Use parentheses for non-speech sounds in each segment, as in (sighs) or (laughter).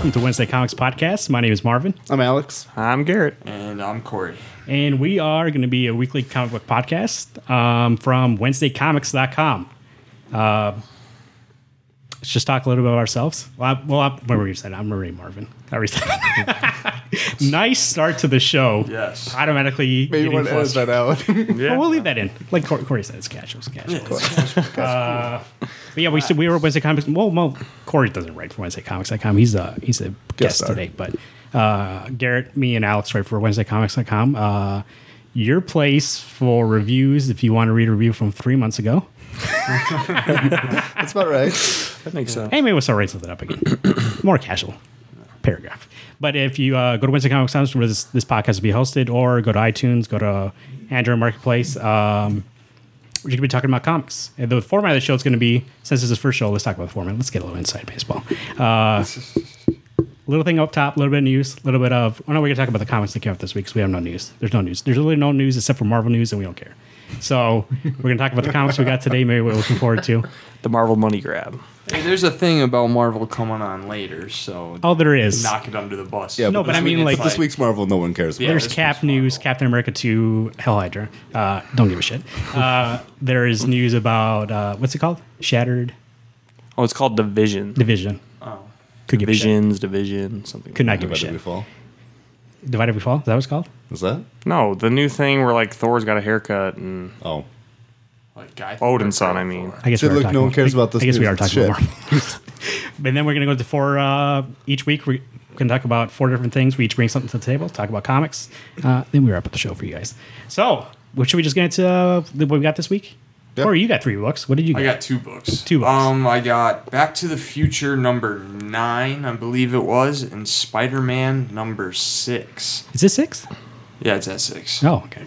Welcome to Wednesday Comics Podcast. My name is Marvin, I'm Alex. I'm Garrett. And I'm Corey. and we are going to be a weekly comic book podcast um, from WednesdayComics.com. Uh, let's just talk a little bit about ourselves. Well, I, well I, what were you saying? I'm Marie Marvin. (laughs) Everything. (laughs) nice start to the show. Yes. Automatically. Maybe getting want to edit that out. (laughs) Yeah. Well, we'll leave that in. Like Corey, Corey said, it's casual. It's casual. Uh, but yeah, we we were Wednesday Comics. Well, well, Corey doesn't write for WednesdayComics.com. He's a he's a guest star. today. But uh, Garrett, me, and Alex write for WednesdayComics.com. Uh, your place for reviews if you want to read a review from three months ago. (laughs) That's about right. That makes sense. Hey, maybe we'll start writing something up again. (clears throat) More casual paragraph. But if you uh, go to Wednesday Comics Times where this, this podcast will be hosted, or go to iTunes, go to Android Marketplace, um, we're going to be talking about comics. And the format of the show is going to be, since this is the first show, let's talk about the format. Let's get a little inside baseball. Uh, little thing up top, a little bit of news, a little bit of, oh no, we're going to talk about the comics that came out this week because we have no news. There's no news. There's really no news except for Marvel news, and we don't care. So we're going to talk about the comics we got today, maybe we're looking forward to. The Marvel money grab. Hey, there's a thing about Marvel coming on later, so Oh, there is. knock it under the bus. Yeah, No, but I mean, it's like- This week's Marvel, no one cares about. Yeah. There's this Cap was news, Marvel. Captain America 2, Hell Hydra. Uh, don't give a shit. Uh, there is news about, uh, what's it called? Shattered Oh, it's called Division. Division. Oh. Could give a shit. Divisions, Division, something. Could not give a Divided we shit. fall. Divided we fall? Is that what it's called? Is that? No, the new thing where like Thor's got a haircut and Oh, Like Guy Odin's son, I mean. I guess See, we are look, talking no one cares about this I guess we news. are It's talking about Marvel. (laughs) and then we're going to go to four, uh, each week we're going to talk about four different things. We each bring something to the table, talk about comics. Uh, then we wrap up the show for you guys. So, what should we just get into uh, what we got this week? Yep. Corey, you got three books. What did you I got two books. Two books. Um, I got Back to the Future number nine, I believe it was, and Spider Man number six. Is this six? Yeah, it's at six. Oh, okay.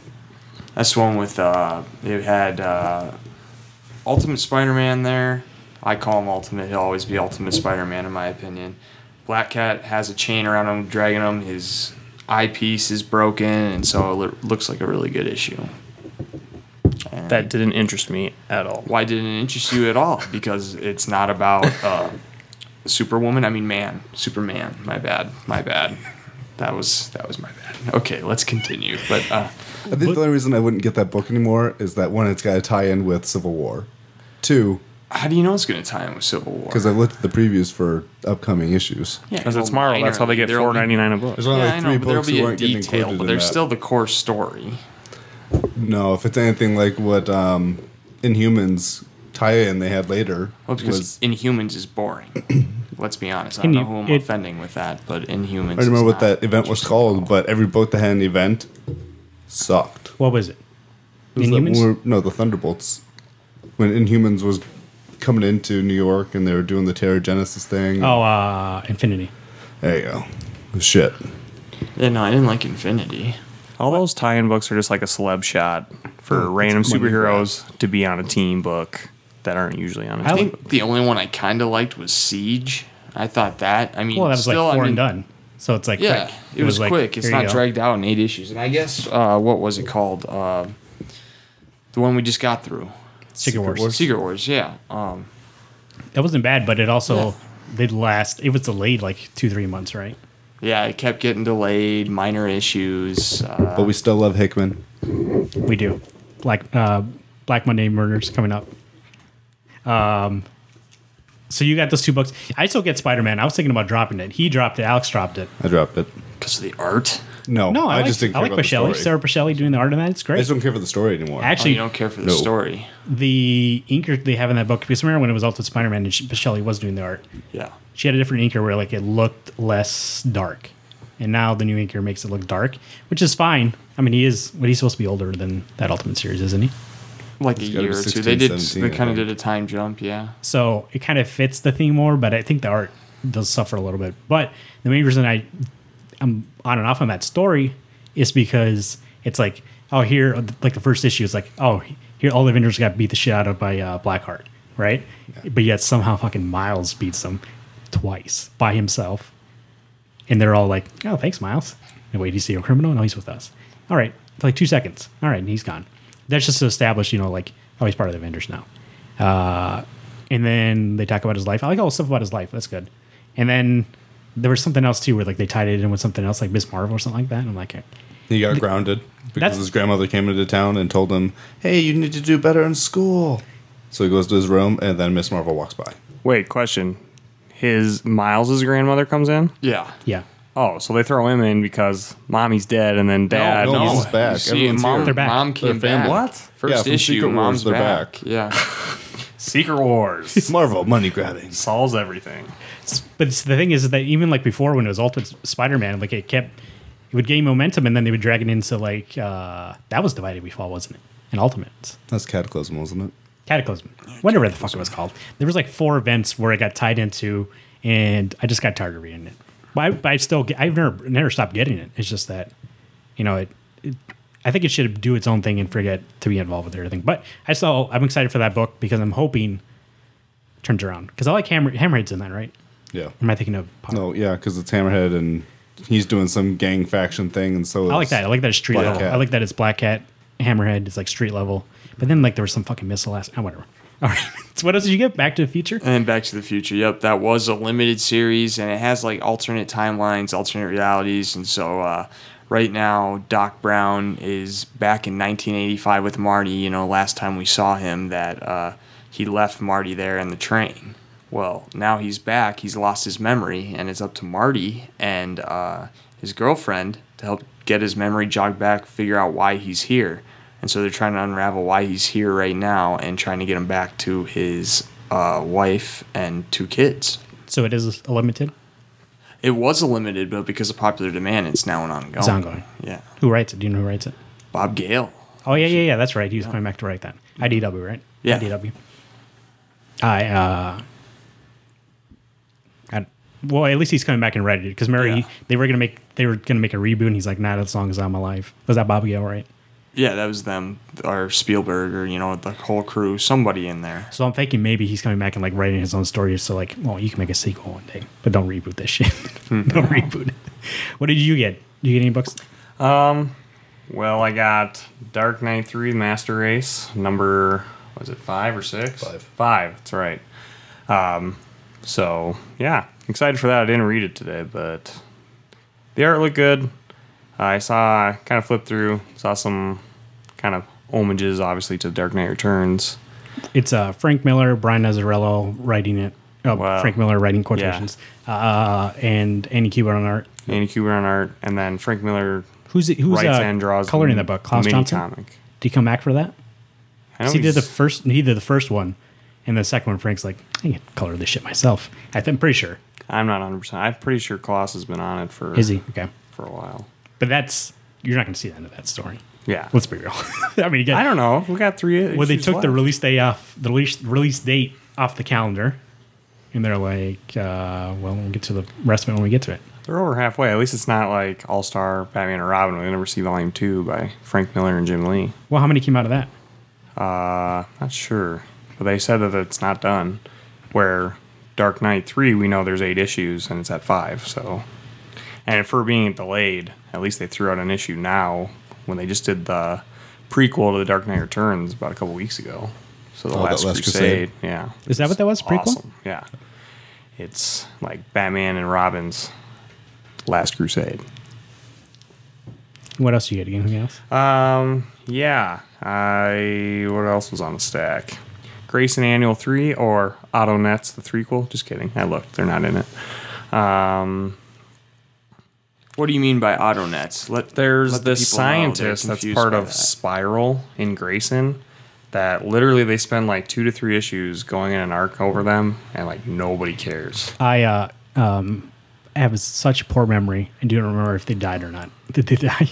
That's the one with uh, it had uh, Ultimate Spider-Man there. I call him Ultimate. He'll always be Ultimate Spider-Man in my opinion. Black Cat has a chain around him, dragging him. His eyepiece is broken, and so it looks like a really good issue. And That didn't interest me at all. why didn't it interest you at all? Because it's not about uh, Superwoman. I mean, man, Superman. My bad. My bad. That was that was my bad. Okay, let's continue. But uh, I think the only reason I wouldn't get that book anymore is that one, it's got to tie in with Civil War. Two, how do you know it's going to tie in with Civil War? because I've looked at the previews for upcoming issues. Yeah, Because it's Marvel. That's how they get minorly. four There'll be- ninety nine a book. There's only Yeah, like I three know, but there'll books be who a aren't getting detail, included but in there's that. still the core story. No, if it's anything like what um, Inhumans tie-in they had later Well, because was. Inhumans is boring. (clears throat) Let's be honest. I don't Inhu- know who I'm it- offending with that, but Inhumans. I don't remember what that event was called, but every book that had an event sucked. What was it? It was Inhumans? when we were- no, the Thunderbolts. When Inhumans was coming into New York and they were doing the Terrigenesis thing. Oh, uh, Infinity. There you go. Shit. Yeah, no, I didn't like Infinity. All those tie-in books are just like a celeb shot for Oh, random superheroes to be on a team book that aren't usually on a I team. I think the only one I kind of liked was Siege. I thought that. I mean, Well, that was still, like four I mean, and done. So it's like Yeah, quick. it, was, like, quick. It's not dragged out in eight issues. And I guess uh, what was it called? Uh, the one we just got through. Secret Wars. Wars. Secret Wars. Yeah. Um, That wasn't bad, but it also Yeah. did last. It was delayed like two, three months, right? Yeah, it kept getting delayed. Minor issues. Uh, But we still love Hickman. We do. Black uh, Black Monday Murders coming up. Um, so you got those two books. I still get Spider Man. I was thinking about dropping it. He dropped it. Alex dropped it. I dropped it. because of the art. No, No, I, like, just didn't I like about the story. Sara Pichelli doing the art on that. It's great. I just don't care for the story anymore. Oh, Actually, you don't care for the No. story. the inker they have in that book because remember when it was Ultimate Spider Man and Pichelli was doing the art. Yeah. She had a different inker where like it looked less dark, and now the new inker makes it look dark, which is fine. I mean, he is, but he's supposed to be older than that Ultimate series, isn't he? Like a year be or two. They did. They kind of did a time jump. Yeah. So it kind of fits the theme more, but I think the art does suffer a little bit. But the main reason I I'm on and off on that story is because it's like, oh, here, like the first issue is like, oh, here, all the Avengers got beat the shit out of by uh, Blackheart, right? But yet somehow fucking Miles beats them twice by himself. And they're all like, oh, thanks, Miles. And wait, he's a criminal? No, he's with us. All right, for like two seconds. All right, and he's gone. That's just to establish, you know, like, oh, he's part of the Avengers now. Uh, and then they talk about his life. I like all the stuff about his life. That's good. And then there was something else too, where like they tied it in with something else, like Miss Marvel or something like that. And I'm like, He got grounded because his grandmother came into town and told him, "Hey, you need to do better in school." So he goes to his room, and then Miss Marvel walks by. Wait, question. His Miles's grandmother comes in. Yeah. yeah, Oh, so they throw him in because mommy's dead, and then dad. no, is- he's back. You see, mom. They're back. Mom came They're family. back. What? Yeah, First from issue, Secret Wars, mom's they're back. back. Yeah. (laughs) Secret Wars Marvel money grabbing. solves everything. But the thing is that even like before when it was Ultimate Spider-Man, like it kept it would gain momentum, and then they would drag it into like uh that was Divided We Fall, wasn't it? In Ultimates. That's Cataclysm, wasn't it? Cataclysm, whatever the fuck it was called. There was like four events where it got tied into, and I just got tired of reading it. But I, but I still, get, I've never, never stopped getting it. It's just that, you know, it, it. I think it should do its own thing and forget to be involved with everything. But I still, I'm excited for that book because I'm hoping it turns around because I like Hammer, Hammerhead's in that, right? Yeah. Or am I thinking of? No, yeah, because it's Hammerhead and he's doing some gang faction thing, and so I like that. I like that it's street Black level. Cat. I like that it's Black Cat, Hammerhead. It's like street level. But then like there was some fucking missile last. Oh, whatever. (laughs) All right. (laughs) so what else did you get? Back to the Future. And Back to the Future. Yep, that was a limited series, and it has like alternate timelines, alternate realities, and so uh, right now Doc Brown is back in 1985 with Marty. You know, last time we saw him, that uh, he left Marty there in the train. Well, now he's back. He's lost his memory, and it's up to Marty and uh, his girlfriend to help get his memory jogged back, figure out why he's here. And so they're trying to unravel why he's here right now and trying to get him back to his uh, wife and two kids. So it is a limited. It was a limited, but because of popular demand, it's now an ongoing. It's ongoing. Yeah. Who writes it? Do you know who writes it? Bob Gale. Oh yeah, yeah, yeah. That's right. He was coming back to write that. IDW, right? Yeah. IDW. I uh, well, at least he's coming back and writing it because Mary. Yeah. They were gonna make they were gonna make a reboot. and He's like, not as long as I'm alive. Was that Bobby Gale, right? Yeah, that was them, or Spielberg, or you know, the whole crew, somebody in there. So I'm thinking maybe he's coming back and like writing his own story. So like, well, you can make a sequel one day, but don't reboot this shit. (laughs) don't reboot it. What did you get? Did you get any books? Um, well, I got Dark Knight Three: Master Race number. Was it five or six? Five. Five. That's right. Um, so yeah, excited for that. I didn't read it today, but the art looked good. I saw, kind of flipped through, saw some kind of homages, obviously, to Dark Knight Returns. It's uh, Frank Miller, Brian Azzarello writing it. Oh, Wow. Frank Miller writing quotations, uh, and Andy Kubert on art. Andy Kubert on art, and then Frank Miller Who's it, who's writes uh, and draws coloring the that book? Klaus Janson. comic. Did he come back for that? I know he did the first. He did the first one, and the second one. Frank's like, I can color this shit myself. I think, I'm pretty sure. I'm not 100. percent I'm pretty sure Klaus has been on it for Is he okay? for a while. But that's you're not going to see the end of that story. Yeah, Let's be real. (laughs) I mean, got, I don't know. We got three. Well, they issues took the left. release day off the release release date off the calendar, and they're like, uh, "Well, we'll get to the rest of it when we get to it." They're over halfway. At least it's not like All Star Batman and Robin. We never see Volume Two by Frank Miller and Jim Lee. Well, how many came out of that? Uh, not sure, but they said that it's not done. Where Dark Knight Three, we know there's eight issues and it's at five. So, and for being delayed, at least they threw out an issue now when they just did the prequel to the Dark Knight Returns about a couple weeks ago. So the Oh, Last, Last Crusade, Crusade. yeah. Is that what that was, prequel? Awesome. Yeah. It's like Batman and Robin's Last Crusade. What else you get? Anything else? Um, yeah. I what else was on the stack? Grayson Annual Three or Otto Netz the threequel? Just kidding. I looked. They're not in it. Um, What do you mean by Otto Netz? Let there's let the this people scientist that's part of that. Spiral in Grayson. That literally they spend like two to three issues going in an arc over them, and like nobody cares. I uh, um, have such poor memory and don't remember if they died or not. (laughs) Did they die?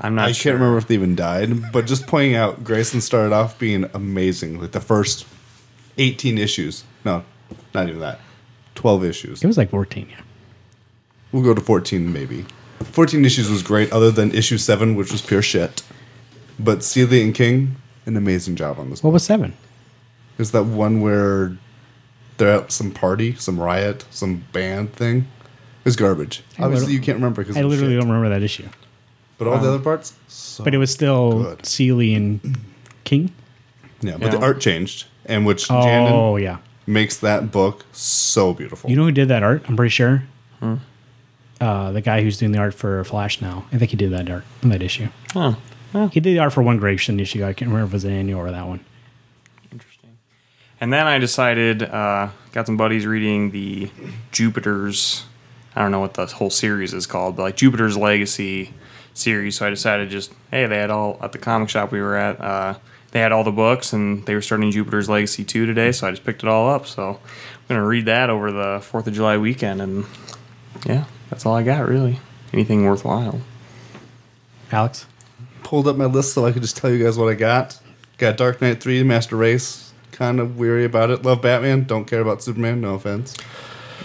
I'm not I sure. can't remember if they even died, but just pointing out, Grayson started off being amazing. Like the first 18 issues. No, not even that. 12 issues. It was like 14. Yeah. We'll go to 14 maybe. 14 issues was great, other than issue 7, which was pure shit. But Seeley and King, an amazing job on this. What was seven? Is that one where they're at some party, some riot, some band thing? It's garbage. I Obviously, you can't remember because I literally don't remember that issue. But all the other parts, so But it was still good. Seeley and King. yeah. But Yeah. the art changed, and which Oh Jandon yeah. makes that book so beautiful. You know who did that art? I'm pretty sure Uh, the guy who's doing the art for Flash now. I think he did that art that issue. Oh, well, He did the art for one Grayson issue. I can't remember if it was an annual or that one. interesting. And then I decided, uh, got some buddies reading the Jupiter's. I don't know what the whole series is called, but like Jupiter's Legacy series. So I decided just, hey, they had all at the comic shop we were at. Uh, they had all the books, and they were starting Jupiter's Legacy 2 today, so I just picked it all up. So I'm going to read that over the 4th of July weekend, and yeah, that's all I got, really. Anything worthwhile. Alex? Pulled up my list so I could just tell you guys what I got. Got Dark Knight 3, Master Race. Kind of weary about it. Love Batman. Don't care about Superman. No offense.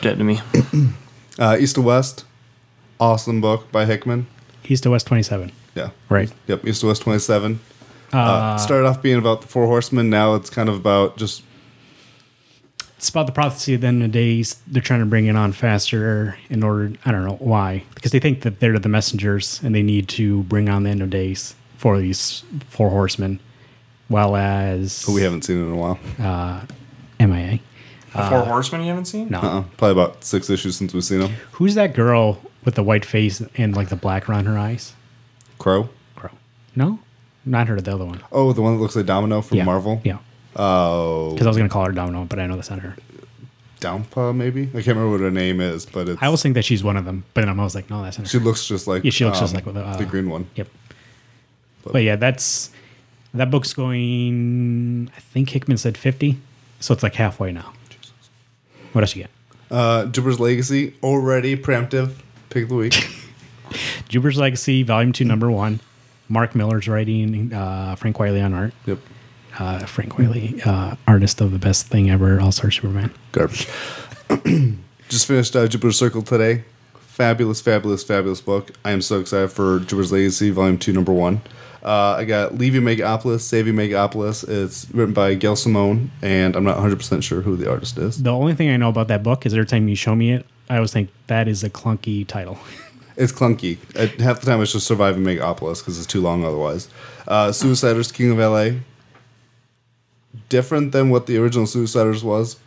Dead to me. (clears throat) Uh, East to West. Awesome book by Hickman. East to West 27. Yeah. Right. Yep. East to West 27. Uh, started off being about the Four Horsemen. Now it's kind of about just It's about the prophecy at the end of days. They're trying to bring it on faster in order, I don't know why, because they think that they're the messengers and they need to bring on the end of days for these four horsemen, Well, as who we haven't seen in a while. Uh, MIA. The Four Horsemen you haven't seen? No. Uh-uh. Probably about six issues since we've seen them. Who's that girl with the white face and like the black around her eyes? Crow. Crow. No? Not her, the other one. Oh, the one that looks like Domino from yeah. Marvel. Yeah. Oh, Because I was going to call her Domino, but I know that's not her. Downpaw maybe. I can't remember what her name is, but it's. I always think that she's one of them, but then I was like, no, that's not she her. looks just like. Yeah, she looks just um, like the, uh, the green one. Yep. But yeah, that's that book's going. I think Hickman said fifty, so it's like halfway now. What else you get? Uh, Jupiter's Legacy already preemptive pick of the week. (laughs) Jupiter's Legacy, Volume Two, Number One. Mark Millar's writing. Uh, Frank Quitely on art. yep. Uh, Frank Quitely, uh, artist of the best thing ever, All Star Superman. Garbage. (clears throat) Just finished uh, Jupiter Circle today. Fabulous, fabulous, fabulous book. I am so excited for Jupiter's Legacy, Volume 2, Number 1. Uh, I got Leaving Megapolis, Saving Megapolis. It's written by Gail Simone, and I'm not 100% sure who the artist is. The only thing I know about that book is every time you show me it, I always think that is a clunky title. (laughs) It's clunky. At half the time, it's just Surviving Megapolis because it's too long otherwise. Uh, Suiciders, King of LA. Different than what the original Suiciders was.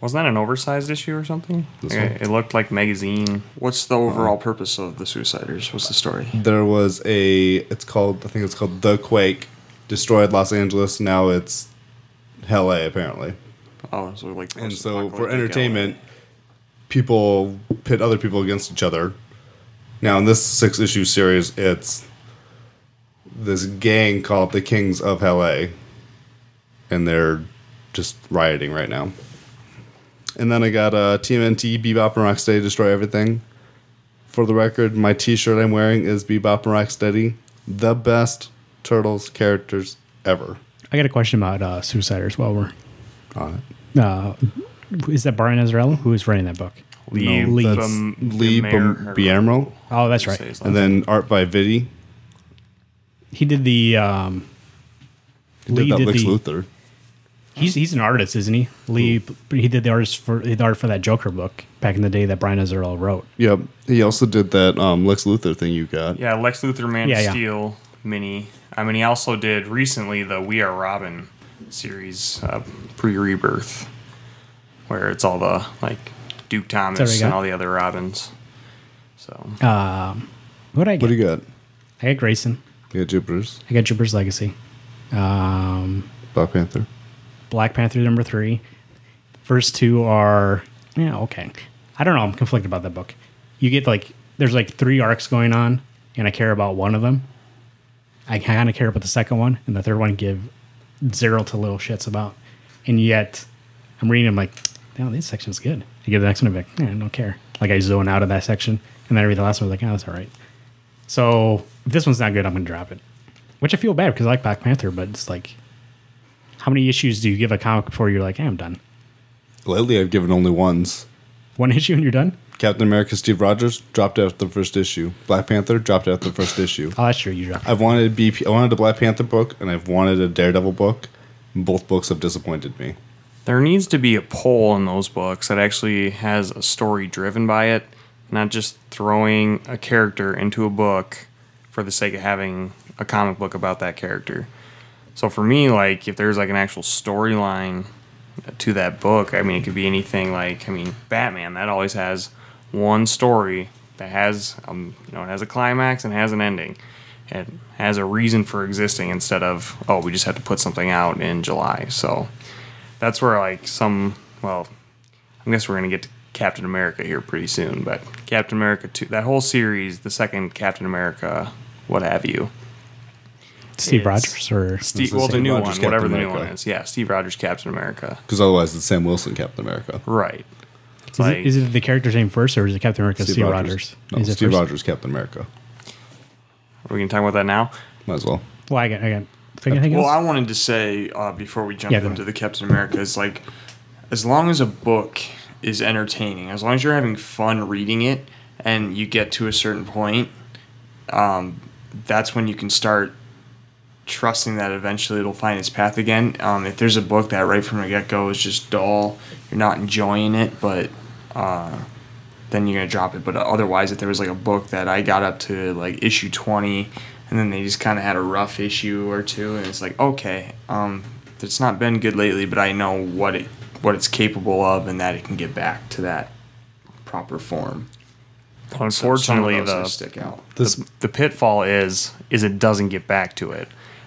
Wasn't that an oversized issue or something? This Okay, one? It looked like magazine. What's the overall purpose of the Suiciders? What's the story? There was a. It's called. I think it's called The Quake. Destroyed Los Angeles. Now it's LA apparently. Oh, so like And so for post-apocalyptic entertainment, people pit other people against each other. Now in this six issue series, it's this gang called the Kings of LA, and they're just rioting right now. And then I got uh, TMNT, Bebop and Rocksteady Destroy Everything. For the record, my T-shirt I'm wearing is Bebop and Rocksteady, the best Turtles characters ever. I got a question about uh, Suiciders while we're. On it. Uh, is that Brian Azzarello? Who is writing that book? Lee, No, Lee. that's Bum- Lee Bimer- Bum- Biamro, Oh, that's right. and then art by Vidi. He did the. Um, He Lee did that did Lex the. Luthor. He's he's an artist, isn't he? Lee. He did the artist for the art for that Joker book back in the day that Brian Azzarello wrote. Yep. He also did that um, Lex Luthor thing you got. Yeah, Lex Luthor, Man Yeah, of yeah. Steel mini. I mean, he also did recently the We Are Robin series, uh, pre Rebirth, where it's all the like Duke Thomas and all the other Robins. So Um, what did I get? What do you got? I got Grayson. You got Jupiter's, I got Jupiter's Legacy. Um, Black Panther. Black Panther number three. First two are yeah okay. I don't know. I'm conflicted about that book. You get like there's like three arcs going on, and I care about one of them. I kind of care about the second one, and the third one give zero to little shits about. And yet, I'm reading. I'm like, damn, this section's good. I get the next one, I'm like, eh, I don't care. Like I zone out of that section, and then I read the last one. I was like, oh, that's all right. So if this one's not good, I'm gonna drop it. Which I feel bad because I like Black Panther, but it's like, how many issues do you give a comic before you're like, hey, I'm done? Lately, I've given only ones. One issue and you're done? Captain America Steve Rogers dropped out the first issue. Black Panther dropped out the first issue. Oh, that's true. You dropped. I've wanted BP, I wanted a Black Panther book, and I've wanted a Daredevil book. Both books have disappointed me. There needs to be a poll in those books that actually has a story driven by it, not just throwing a character into a book for the sake of having a comic book about that character. So for me, like if there's like an actual storyline to that book, I mean it could be anything like I mean Batman that always has one story that has um, you know it has a climax and has an ending. It has a reason for existing instead of oh we just had to put something out in July. So that's where like some well I guess we're gonna get to Captain America here pretty soon, but Captain America two that whole series, the second Captain America, what have you. Steve It's- Rogers or Steve, the well, the new Rogers one, Captain whatever the new one is. Yeah, Steve Rogers Captain America. Because otherwise, it's Sam Wilson, Captain America. Right. It's is, like, it, is it the character's name first or is it Captain America Steve, Rogers? No, is it Steve first? Rogers, Captain America. are we going to talk about that now? Might as well. Well, I got, I got. Think anything Well. I wanted to say uh, before we jump Yeah, into the Captain America is like, as long as a book is entertaining, as long as you're having fun reading it, and you get to a certain point, um, that's when you can start trusting that eventually it'll find its path again. Um, if there's a book that right from the get go is just dull, you're not enjoying it, but uh, then you're gonna drop it. But otherwise, if there was like a book that I got up to like issue twenty, and then they just kind of had a rough issue or two, and it's like okay, um, it's not been good lately, but I know what it what it's capable of, and that it can get back to that proper form. So some of Unfortunately, those the, stick out. This the the pitfall is is it doesn't get back to it.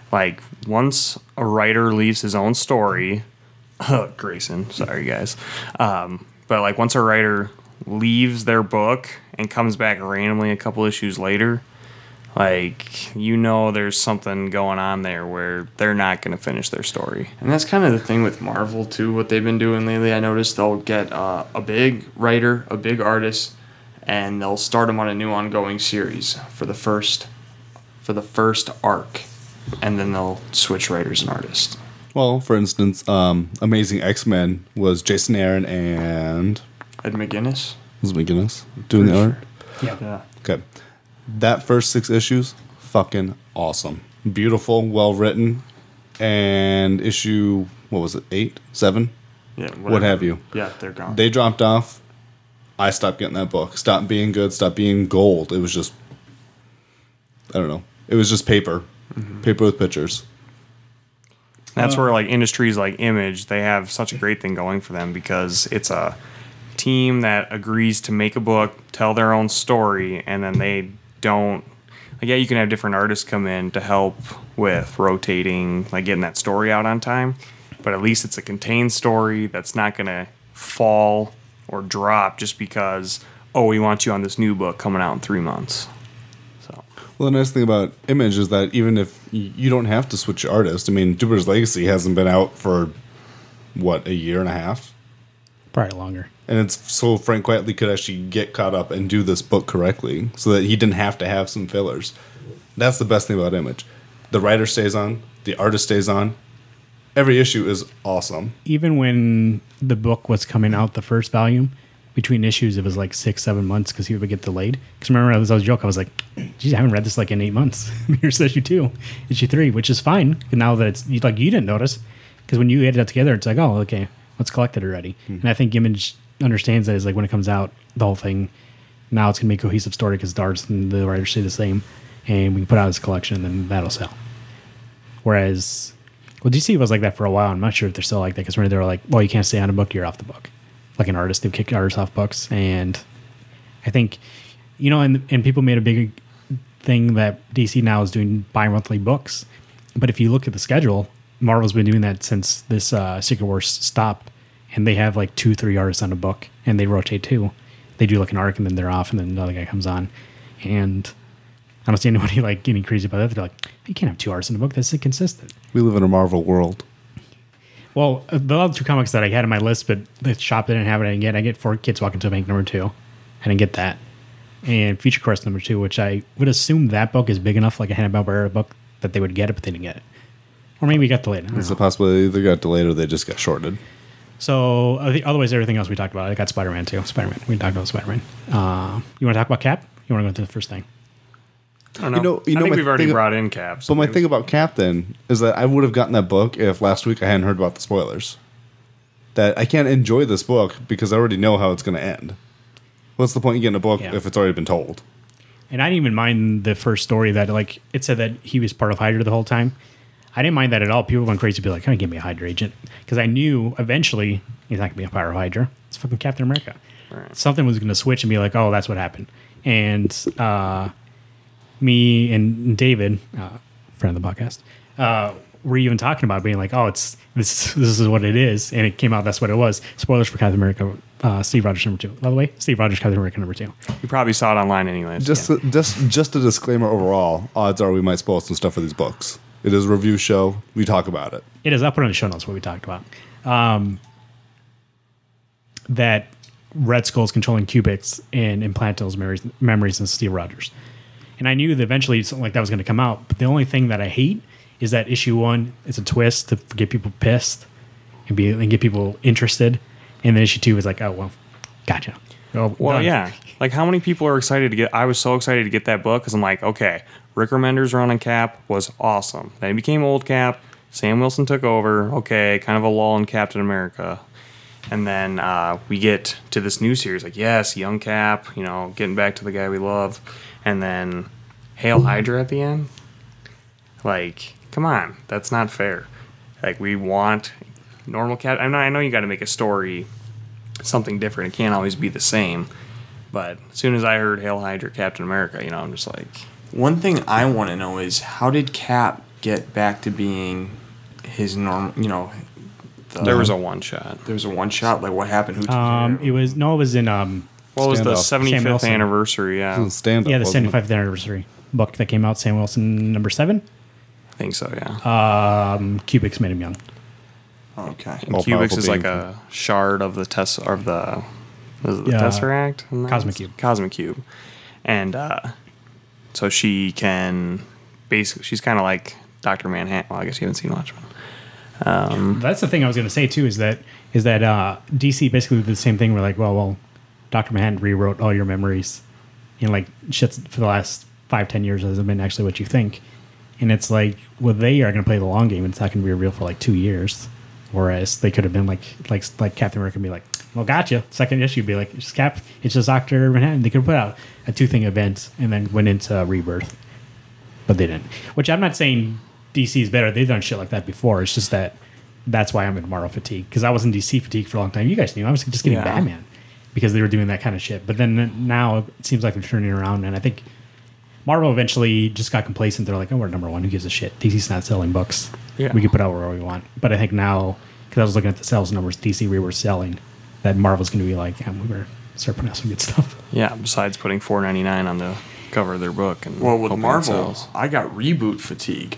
Like once a writer leaves his own story, (laughs) Grayson, sorry guys, um, but like once a writer leaves their book and comes back randomly a couple issues later, like you know there's something going on there where they're not going to finish their story. And that's kind of the thing with Marvel too. What they've been doing lately, I noticed they'll get uh, a big writer, a big artist, and they'll start them on a new ongoing series for the first, for the first arc, and then they'll switch writers and artists. well, for instance, um, Amazing X Men was Jason Aaron and Ed McGuinness. was it McGuinness doing the art. yeah. Yeah. Okay, that first six issues, fucking awesome, beautiful, well written, and issue what was it, eight, seven, Yeah. what have you? Yeah, they're gone. They dropped off. I stopped getting that book. Stopped being good. Stopped being gold. It was just, I don't know. It was just paper, mm-hmm. paper with pictures. That's where like industries like Image, they have such a great thing going for them because it's a team that agrees to make a book, tell their own story, and then they don't like yeah, you can have different artists come in to help with rotating, like getting that story out on time. But at least it's a contained story that's not gonna fall or drop just because, oh, we want you on this new book coming out in three months. So Well, the nice thing about Image is that even if you don't have to switch artists I mean, Jupiter's Legacy hasn't been out for what a year and a half, Probably longer. And it's so Frank Quitely could actually get caught up and do this book correctly, so that he didn't have to have some fillers. That's the best thing about Image. The writer stays on, the artist stays on. Every issue is awesome. Even when the book was coming out, the first volume, between issues, it was like six, seven months because he would get delayed. Because remember, I was, I was joking. I was like, geez, I haven't read this like in eight months. (laughs) Here's issue two, issue three, which is fine. Now that it's like you didn't notice, because when you edit that together, it's like, oh, okay, let's collect it already. Hmm. And I think Image understands that is like when it comes out, the whole thing. Now it's gonna be a cohesive story because Darts and the writers stay the same, and we can put out this collection, and then that'll sell. Whereas, well, DC was like that for a while. I'm not sure if they're still like that because when they were like, well, you can't stay on a book, you're off the book. Like an artist, they've kicked artists off books, and I think, you know, and and people made a big thing that DC now is doing bi-monthly books. But if you look at the schedule, Marvel's been doing that since this uh, Secret Wars stopped, and they have like two, three artists on a book, and they rotate too. They do like an arc, and then they're off, and then another guy comes on, and I don't see anybody (laughs) like getting crazy about that. They're like, you can't have two artists in a book. That's inconsistent. We live in a Marvel world. Well, uh, the other two comics that I had on my list, but the shop didn't have it. I didn't get. I get Four Kids Walking to a Bank number two. I didn't get that, and Future Quest number two, which I would assume that book is big enough, like a Hanna Barbera book, that they would get it, but they didn't get it. Or maybe we got delayed. I don't There's know. a possibility they got delayed or they just got shorted. So uh, the, otherwise, everything else we talked about. I got Spider Man too. Spider Man. We talked about Spider Man. Uh, you want to talk about Cap? You want to go into the first thing? I don't know. You know- you I know think we've already thing- brought in caps. But my thing about Captain is that I would have gotten that book if last week I hadn't heard about the spoilers. That I can't enjoy this book because I already know how it's going to end. What's the point in getting a book Yeah. if it's already been told? And I didn't even mind the first story that like it said that he was part of Hydra the whole time. I didn't mind that at all. People went crazy to be like, "Come on, give me a Hydra agent," because I knew eventually he's not gonna be a part of Hydra. It's fucking Captain America. something was going to switch and be like, oh, that's what happened. And uh, me and David, uh, friend of the podcast, uh, were even talking about being like, oh, it's this this is what it is, and it came out that's what it was. Spoilers for Captain America, uh, Steve Rogers number two. By the way, Steve Rogers Captain America number two. You probably saw it online anyways. Just, just, just a disclaimer. Overall, odds are we might spoil some stuff for these books. It is a review show. We talk about it. It is. I'll put it in the show notes what we talked about. Um, that Red Skull's controlling cubics and implant those memories, memories in Steve Rogers. And I knew that eventually something like that was going to come out. But the only thing that I hate is that issue one is a twist to get people pissed and be and get people interested. And then issue two is like, oh well, gotcha. Oh, Well, done. yeah. Like, how many people are excited to get? I was so excited to get that book because I'm like, okay, Rick Remender's run on Cap was awesome. Then he became old Cap. Sam Wilson took over. Okay, kind of a lull in Captain America. And then uh, we get to this new series, like, yes, young Cap, you know, getting back to the guy we love. And then Hail Hydra at the end. Like, come on, that's not fair. Like, we want normal Cap. I know, I know you got to make a story something different. It can't always be the same. But as soon as I heard Hail Hydra, Captain America, you know, I'm just like, One thing I want to know is how did Cap get back to being his normal? You know, the, there was a one shot. there was a one shot. Like what happened? Who took Um, care it was no, it was in um, What was the 75th anniversary? Yeah, Stand yeah, the 75th anniversary book that came out. Sam Wilson number seven. I think so. Yeah. Um, Cubics made him young. Okay. And all Cubics is like a shard of the tess of the, is it the Yeah. Tesseract, Cosmic Cube. Cosmic Cube, and uh, so she can basically she's kind of like Doctor Manhattan. Well, I guess you haven't seen Watchmen. That's the thing I was going to say too. Is that is that uh, DC basically did the same thing? We're like, well, well, Doctor Manhattan rewrote all your memories, and like shit for the last five ten years hasn't been actually what you think. And it's like, well, they are going to play the long game. and It's not going to be real for like two years. Whereas they could have been like, like, like Captain America, and be like, well, gotcha. Second issue, would be like, it's just Cap, it's just Doctor Manhattan. They could put out a two thing event and then went into Rebirth, but they didn't. Which I'm not saying DC is better. They've done shit like that before. It's just that that's why I'm in Marvel fatigue because I was in DC fatigue for a long time. You guys knew I was just getting Yeah. Batman because they were doing that kind of shit. But then now it seems like they're turning around, and I think Marvel eventually just got complacent. They're like, oh, we're number one. Who gives a shit? DC's not selling books. Yeah. We can put out whatever we want. But I think now, because I was looking at the sales numbers DC we were selling, that Marvel's going to be like, yeah, we better start putting out some good stuff. Yeah. Besides putting four ninety nine on the cover of their book, and Well, with hoping Marvel. I got reboot fatigue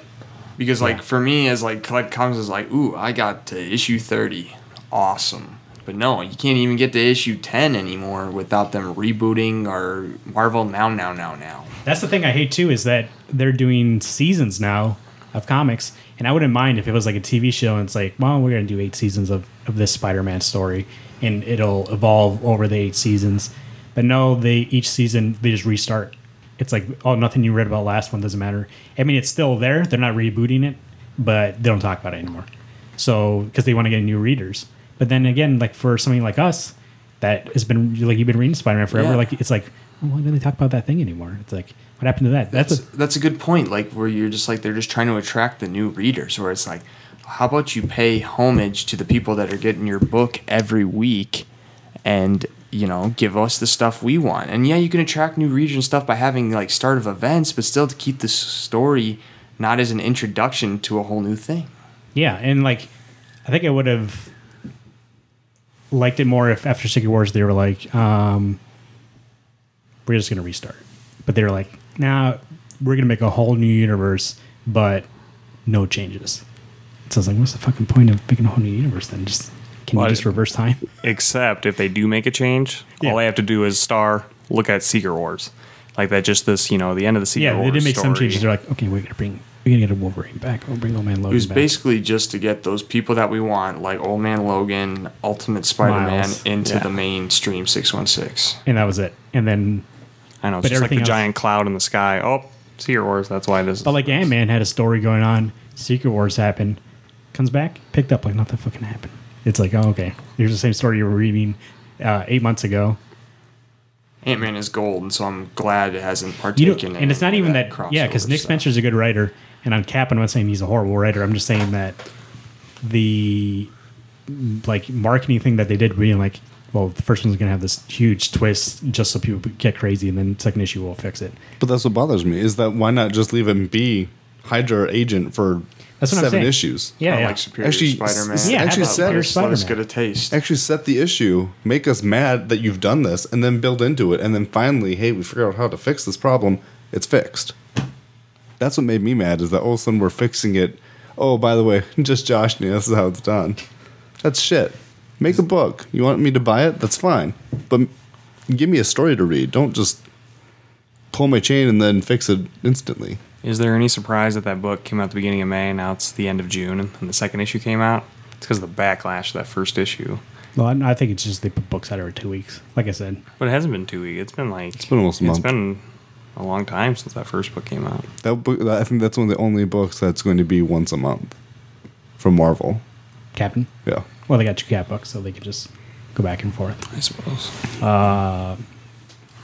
because, like, Yeah. for me, as like collect comics, is like, ooh, I got to issue thirty, awesome. But no, you can't even get to issue ten anymore without them rebooting or Marvel now, now, now, now. That's the thing I hate too is that they're doing seasons now of comics, and I wouldn't mind if it was like a TV show and it's like, well, we're gonna do eight seasons of, of this Spider-Man story, and it'll evolve over the eight seasons. But no, they each season they just restart. It's like, oh, nothing you read about last one doesn't matter. I mean, it's still there. They're not rebooting it, but they don't talk about it anymore. So because they want to get new readers. But then again, like for something like us that has been like you've been reading Spider-Man forever, Yeah. like it's like, well, why do they talk about that thing anymore? It's like, what happened to that? That's That's a, that's a good point. Like where you're just like they're just trying to attract the new readers. Where it's like, how about you pay homage to the people that are getting your book every week, and you know give us the stuff we want. And yeah, you can attract new readers and stuff by having like start of events, but still to keep the story not as an introduction to a whole new thing. yeah, and like I think I would have liked it more if after Secret Wars they were like, um, we're just gonna restart, but they were like, nah, we're gonna make a whole new universe, but no changes. So I was like, what's the fucking point of making a whole new universe then? Just can Well, you just reverse time? Except if they do make a change, Yeah. all they have to do is star look at Secret Wars, like that. Just this, you know, the end of the Secret Yeah, Wars. they did make some changes. They're like, okay, we're gonna bring we're gonna get a Wolverine back. We'll bring Old Man Logan It was back. basically just to get those people that we want, like Old Man Logan, Ultimate Spider-Man, into Yeah. the mainstream six one six. and that was it. And then I know, it's just like the else- giant cloud in the sky. Oh, Secret Wars. That's why this. But like Ant Man had a story going on. Secret Wars happened. Comes back, picked up like nothing fucking happened. It's like, oh, okay. Here's the same story you were reading uh, eight months ago. Ant Man is gold, and so I'm glad it hasn't You partaken. know, in and it's not even that. yeah, because crossover Nick stuff. Spencer's a good writer, and on Cap, I'm not saying he's a horrible writer. I'm just saying that the like marketing thing that they did, being like, well, the first one's going to have this huge twist just so people get crazy, and then second issue will fix it. But that's what bothers me is that why not just leave him be Hydra agent for That's what I'm seven saying. issues? Yeah, Kinda yeah. like Superior Actually, Spider-Man. s- Yeah, actually have a said- Superior Let us- let us Spider-Man. get a taste. Actually, set the issue, make us mad that you've done this, and then build into it, and then finally, hey, we figured out how to fix this problem. It's fixed. That's what made me mad is that all of a sudden we're fixing it. Oh, by the way, (laughs) just Josh knew this is how it's done. That's shit. Make a book. You want me to buy it? That's fine. But give me a story to read. Don't just pull my chain and then fix it instantly. Is there any surprise that that book came out at the beginning of May and now it's the end of June and the second issue came out? It's because of the backlash of that first issue. Well, I I think it's just they put books out every two weeks. Like I said, But it hasn't been two weeks. It's been like. It's been almost a month. It's been a long time since that first book came out. That book, I think that's one of the only books that's going to be once a month from Marvel. Captain. Yeah. Well, they got two cat books, so they could just go back and forth. I suppose. Uh,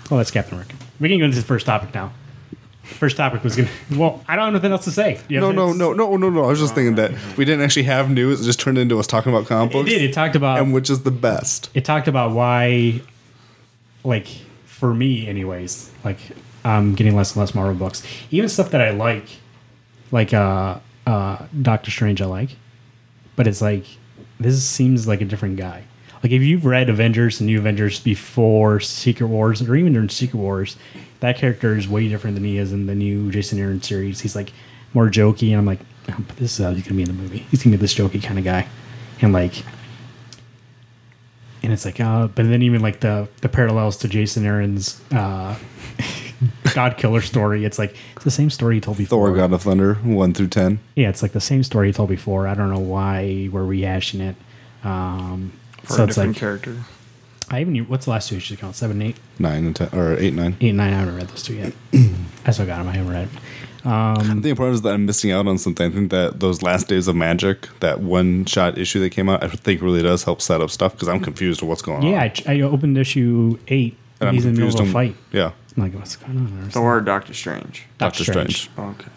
well, that's Captain America. We can go into the first topic now. First topic was gonna. Well, I don't have anything else to say. You No, have no, no, no, no, no. I was just thinking that we didn't actually have news. It just turned into us talking about comic It books. did. It talked about. and which is the best. it talked about why, like, for me, anyways, like, I'm getting less and less Marvel books. Even stuff that I like, like uh, uh, Doctor Strange, I like, but it's like this seems like a different guy. Like, if you've read Avengers and New Avengers before Secret Wars, or even during Secret Wars, that character is way different than he is in the new Jason Aaron series. He's like more jokey, and I'm like, oh, but this is how he's gonna be in the movie. He's gonna be this jokey kind of guy, and like and it's like uh but then even like the the parallels to jason aaron's uh (laughs) god killer story it's like it's the same story he told before Thor: God of Thunder, one through ten. yeah it's like the same story he told before i don't know why we're rehashing it um For so a it's different like character. I even what's the last two issues count seven eight Nine and ten, or eight, nine. eight nine i haven't read those two yet (clears throat) i still got them i haven't read 'em. I think the problem is that I'm missing out on something. I think that those last days of magic, that one shot issue that came out, I think really does help set up stuff because I'm confused with what's going on. yeah I, I opened issue eight and and I'm he's in the middle of a on- fight Yeah, i'm like what's going on there? Thor or Doctor Strange. Doctor Strange. Okay.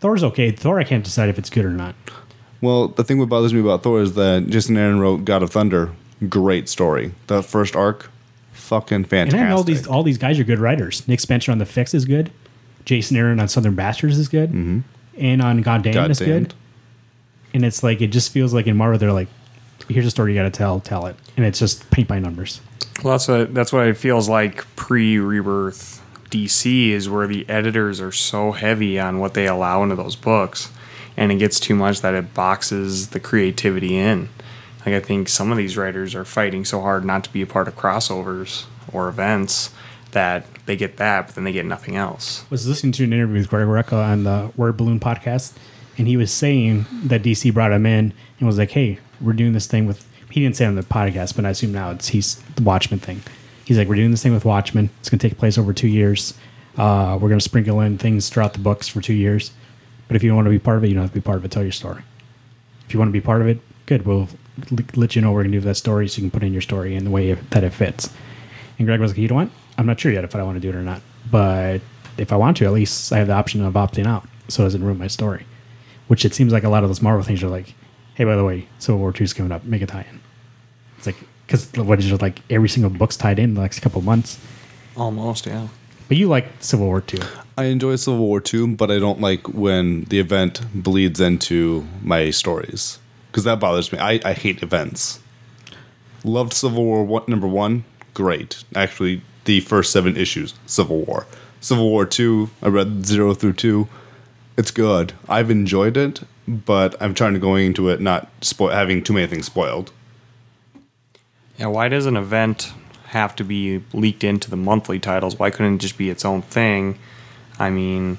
thor's okay thor i can't decide if it's good or not Well, the thing that bothers me about Thor is that Jason Aaron wrote God of Thunder. Great story. The first arc, fucking And fantastic. I know these all these guys are good writers. Nick Spencer on the Fix is good. Jason Aaron on Southern Bastards is good. Mm-hmm. And on Goddamn is Goddamned. good. And it's like it just feels like in Marvel they're like, here's a story you got to tell, tell it, and it's just paint by numbers. Well, that's what that's what it feels like pre Rebirth DC is where the editors are so heavy on what they allow into those books, and it gets too much that it boxes the creativity in. Like I think some of these writers are fighting so hard not to be a part of crossovers or events that they get that, but then they get nothing else. was listening to an interview with Greg Rucka on the Word Balloon podcast, and he was saying that DC brought him in and was like, "Hey, we're doing this thing with." He didn't say on the podcast, but I assume now it's he's the Watchmen thing. He's like, "We're doing this thing with Watchmen. It's going to take place over two years. Uh, we're going to sprinkle in things throughout the books for two years. But if you want to be part of it, you don't have to be part of it. Tell your story. If you want to be part of it, good. We'll let you know we're going to do that story, so you can put in your story in the way that it fits." And Greg was like, "You know what? I'm not sure yet if I want to do it or not. But if I want to, at least I have the option of opting out, so it doesn't ruin my story." Which it seems like a lot of those Marvel things are like, "Hey, by the way, Civil War Two is coming up. Make a tie-in." It's like because what is it like? Every single book's tied in the next couple of months. Almost, yeah. But you like Civil War Two. I enjoy Civil War 2, but I don't like when the event bleeds into my stories because that bothers me. I, I hate events. Loved Civil War number one, great. Actually, the first seven issues, Civil War. Civil War 2, I read 0 through 2. It's good. I've enjoyed it, but I'm trying to go into it not spoil, having too many things spoiled. Yeah, why does an event have to be leaked into the monthly titles? Why couldn't it just be its own thing? I mean,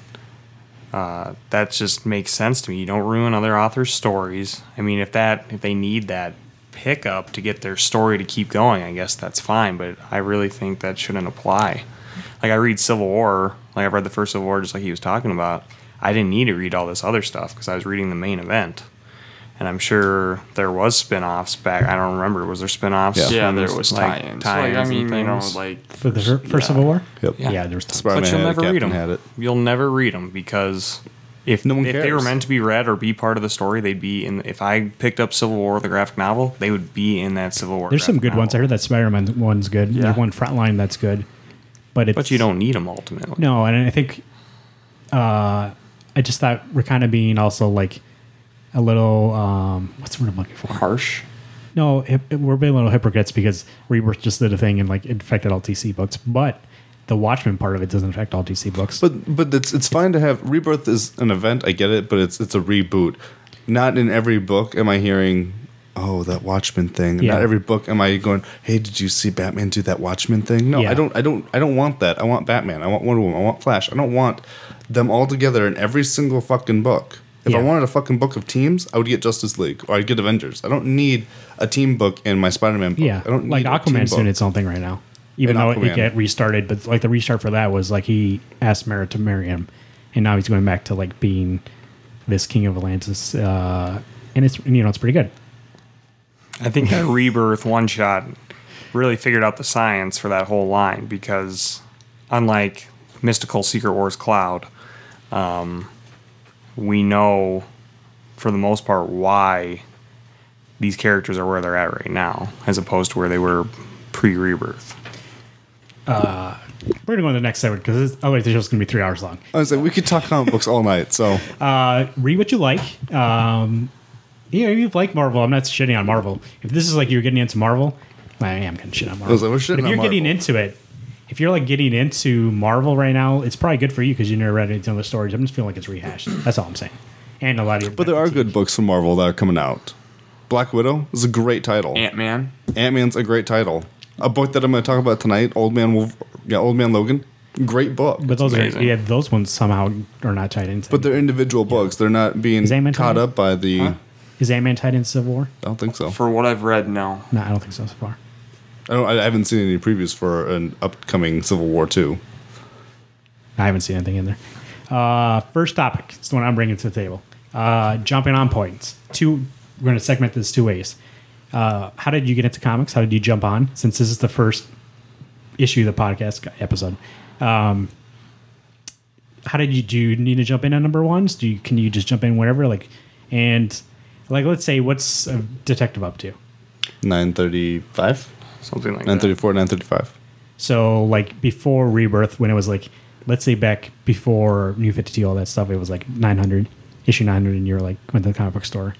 uh, that just makes sense to me. You don't ruin other authors' stories. I mean, if that if they need that pickup to get their story to keep going, I guess that's fine. But I really think that shouldn't apply. Like I read Civil War, like I've read the first Civil War, just like he was talking about. I didn't need to read all this other stuff because I was reading the main event. And I'm sure there was spin-offs back. I don't remember. Was there spin-offs? Yeah. Yeah, there was like, tie-ins. tie-ins like, I mean, you know, things. like For the fir- first yeah. Civil War? Yep. Yeah. Yeah, there was. Spider-Man but you'll had it, never read Captain them. had it. You'll never read them because If No one if they were meant to be read or be part of the story, they'd be in. If I picked up Civil War, the graphic novel, they would be in that Civil War. There's some graphic good ones. I heard that Spider-Man one's good. Yeah. There's one Frontline that's good, but it's But you don't need them ultimately. No, and I think uh, I just thought we're kind of being also like a little um, what's the word I'm looking for? Harsh. No, hip, we're being a little hypocrites because Rebirth just did a thing and like it affected all DC books, but the Watchmen part of it doesn't affect all DC books. But but it's it's fine to have rebirth is an event. I get it, but it's it's a reboot. Not in every book am I hearing, oh that Watchmen thing. Yeah. Not every book am I going, hey, did you see Batman do that Watchmen thing? No, Yeah. I don't. I don't. I don't want that. I want Batman. I want Wonder Woman. I want Flash. I don't want them all together in every single fucking book. If I wanted a fucking book of teams, I would get Justice League or I'd get Avengers. I don't need a team book in my Spider-Man book. yeah, I don't like need Aquaman's doing book. its own thing right now, even And though Aquaman. it get restarted. But like the restart for that was like he asked Mera to marry him, and now he's going back to like being this king of Atlantis, uh, and it's you know it's pretty good. I think that Rebirth one shot really figured out the science for that whole line because, unlike Mystical Secret Wars Cloud, um, we know for the most part why these characters are where they're at right now, as opposed to where they were pre Rebirth. We're gonna go to the next segment because otherwise the show's gonna be three hours long. I was like, we could talk comic books all night. So (laughs) Uh, read what you like. Um, yeah, if you like Marvel, I'm not shitting on Marvel. If this is like you're getting into Marvel, I am kind of shit on Marvel. like, we're but if you're getting into it, if you're like getting into Marvel right now, it's probably good for you because you never read any of the stories. I'm just feeling like it's rehashed. (clears throat) That's all I'm saying. And a lot of But there are good books from Marvel that are coming out. Black Widow is a great title. Ant Man. Ant Man's a great title. A book that I'm going to talk about tonight, Old Man Wolf, yeah, Old Man Logan, great book. But those are yeah, those ones somehow are not tied into. But they're individual books. They're not being Is caught up by the. is Ant Man tied into Civil War? I don't think so. For what I've read, no. No, I don't think so so far. I, don't, I haven't seen any previews for an upcoming Civil War two. I haven't seen anything in there. Uh, first topic. is the one I'm bringing to the table. Uh, jumping on points. Two. We're going to segment this two ways. Uh, how did you get into comics? How did you jump on? Since this is the first issue of the podcast episode, um, how did you do? You need to jump in on number ones? Do you can you just jump in wherever? Like, and like let's say what's a detective up to? Nine thirty five, Something like nine that. thirty four, nine thirty five. So like before Rebirth, when it was like, let's say back before New Fifty Two, all that stuff, it was like nine hundred issue nine hundred, and you're like went to the comic book store,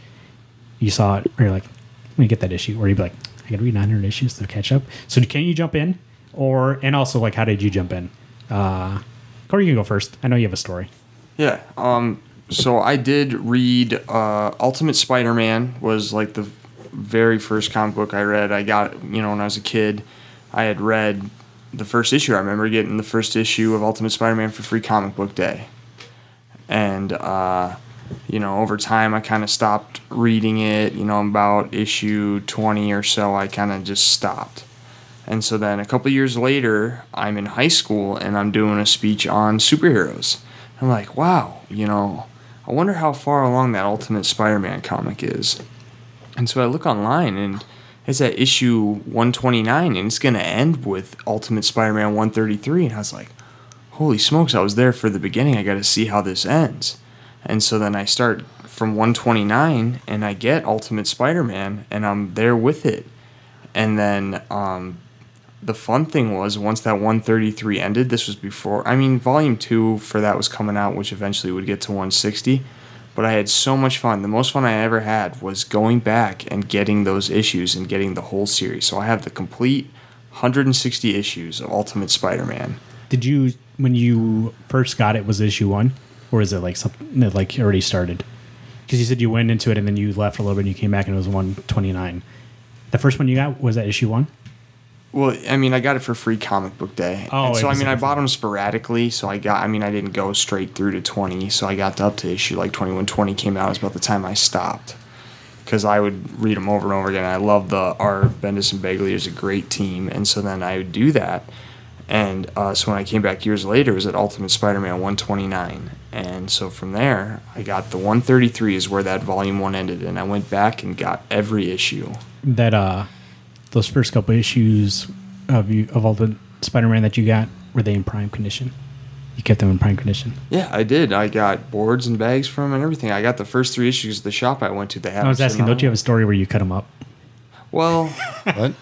you saw it, or you're like, let me get that issue, or you'd be like, I got to read nine hundred issues to catch up. So can you jump in, or and also like how did you jump in? Uh, Corey, you can go first. I know you have a story. Yeah. Um. So I did read uh, Ultimate Spider-Man was like the very first comic book I read. I got you know when I was a kid. I had read the first issue. I remember getting the first issue of Ultimate Spider-Man for free comic book day, and uh, you know over time I kind of stopped reading it. You know about issue twenty or so, I kind of just stopped. And so then a couple years later, I'm in high school and I'm doing a speech on superheroes. I'm like, wow, you know, I wonder how far along that Ultimate Spider Man comic is. And so I look online and it's at issue 129 and it's going to end with Ultimate Spider Man 133. And I was like, holy smokes, I was there for the beginning. I got to see how this ends. And so then I start from 129 and I get Ultimate Spider Man and I'm there with it. And then um, the fun thing was once that 133 ended, this was before, I mean, volume two for that was coming out, which eventually would get to 160. But I had so much fun. The most fun I ever had was going back and getting those issues and getting the whole series. So I have the complete 160 issues of Ultimate Spider Man. Did you when you first got it was issue one, or is it like something that like already started? Because you said you went into it and then you left a little bit and you came back and it was one twenty nine. The first one you got was that issue one. Well, I mean, I got it for free comic book day. Oh, and so I mean, I bought them sporadically. So I got, I mean, I didn't go straight through to 20. So I got up to issue like 20 when 20 came out. It was about the time I stopped. Because I would read them over and over again. I love the art. Bendis and Bagley is a great team. And so then I would do that. And uh, so when I came back years later, it was at Ultimate Spider Man 129. And so from there, I got the 133 is where that volume one ended. And I went back and got every issue. That uh, those first couple issues of you of all the Spider Man that you got were they in prime condition? You kept them in prime condition. Yeah, I did. I got boards and bags from 'em and everything. I got the first three issues of the shop I went to. They have. I was asking, don't you have a story where you cut them up? Well, (laughs) What?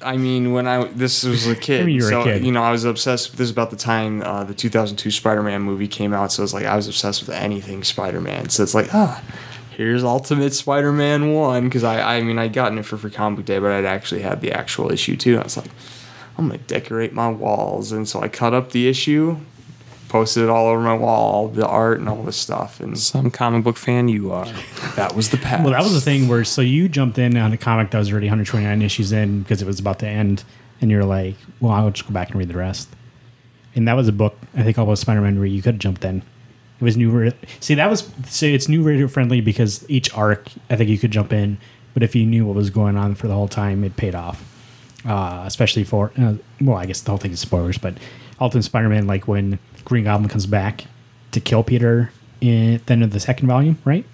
I mean, when I this was a (laughs) kid, I mean, you were a kid. you know, I was obsessed. This is about the time uh, the 2002 Spider-Man movie came out, so it's like I was obsessed with anything Spider-Man. So it's like, ah, here's Ultimate Spider-Man one because I, I mean, I gotten it for free comic book day, but I'd actually had the actual issue too. I was like, I'm gonna decorate my walls, and so I cut up the issue, posted it all over my wall, the art and all this stuff, and Some comic book fan you are. that was the past. (laughs) Well, that was the thing where so you jumped in on a comic that was already 129 issues in because it was about to end, and you're like, well, I'll just go back and read the rest. And that was a book I think about Spider-Man where you could have jumped in. It was new. Re- See, that was see, it's new reader friendly because each arc I think you could jump in, but if you knew what was going on for the whole time, it paid off. Uh, especially for uh, well, I guess the whole thing is spoilers, but Ultimate Spider-Man, like when Green Goblin comes back to kill Peter in the end of the second volume, right?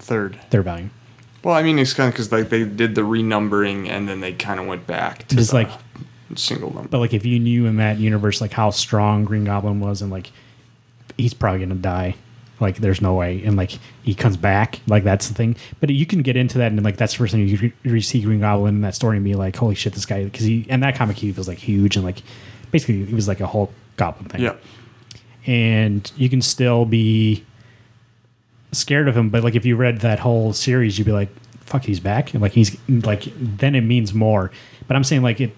third. Third volume. Well, I mean, it's kind of because like they did the renumbering and then they kind of went back to Just the like single number. But like, if you knew in that universe like how strong Green Goblin was, and like he's probably gonna die, like there's no way, and like he comes back, like that's the thing. But you can get into that, and like that's the first time you, see Green Goblin in that story and be like, holy shit, this guy, because he and that comic he was like huge and like basically he was like a whole Goblin thing. yeah, and you can still be scared of him. But like if you read that whole series, you'd be like, "Fuck, he's back!" And like he's like then it means more. But I'm saying like it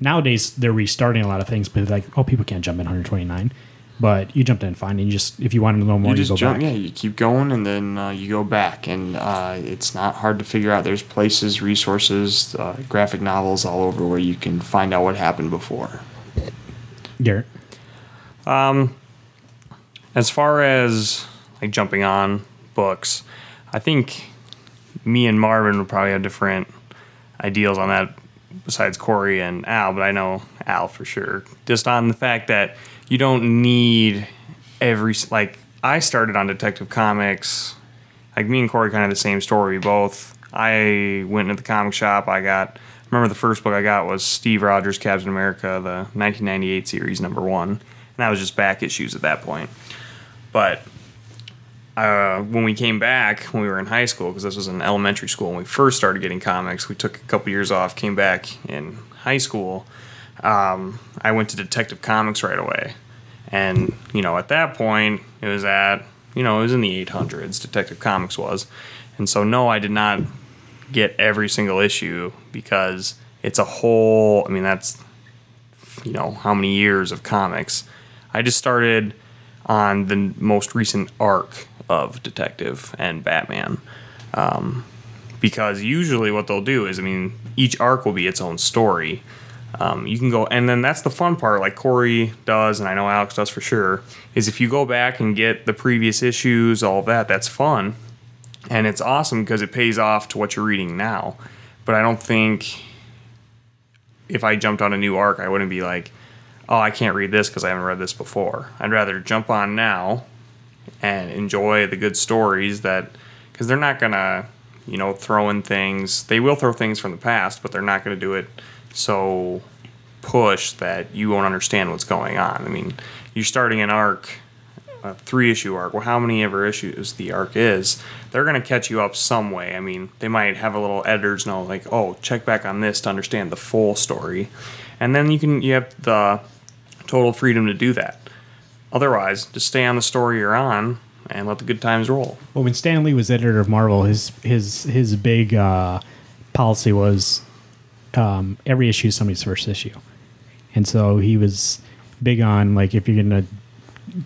nowadays they're restarting a lot of things, but like oh people can't jump in 129. But you jumped in fine, and you just if you wanted to know more, you you, just go jump. back. Yeah, you keep going and then uh, you go back, and uh, it's not hard to figure out. There's places, resources, uh, graphic novels all over where you can find out what happened before. Garrett, As far as like jumping on books, I think me and Marvin would probably have different ideals on that besides Corey and Al, but I know Al for sure. Just on the fact that you don't need every like I started on Detective Comics. Like me and Corey kind of the same story. Both I went into the comic shop. I got remember the first book I got was Steve Rogers Captain America, the 1998 series number one, and that was just back issues at that point. But uh, when we came back when we were in high school, because this was in elementary school when we first started getting comics, we took a couple years off, came back in high school. Um, I went to Detective Comics right away, and you know at that point it was at you know it was in the 800s. Detective Comics was, and so no, I did not get every single issue because it's a whole. I mean that's you know how many years of comics. I just started on the most recent arc of Detective and Batman. Um, because usually what they'll do is, I mean, each arc will be its own story. Um, you can go, and then that's the fun part, like Corey does, and I know Alex does for sure, is if you go back and get the previous issues, all that, that's fun. And it's awesome because it pays off to what you're reading now. But I don't think if I jumped on a new arc, I wouldn't be like, oh, I can't read this because I haven't read this before. I'd rather jump on now and enjoy the good stories that, because they're not going to, you know, throw in things. They will throw things from the past, but they're not going to do it so push that you won't understand what's going on. I mean, you're starting an arc, a three issue arc, well, how many ever issues the arc is, they're going to catch you up some way. I mean, they might have a little editor's note like, oh, check back on this to understand the full story. And then you can, you have the total freedom to do that. Otherwise, just stay on the story you're on and let the good times roll. Well, when Stan Lee was editor of Marvel, his his his big uh, policy was um, every issue is somebody's first issue, and so he was big on like if you're gonna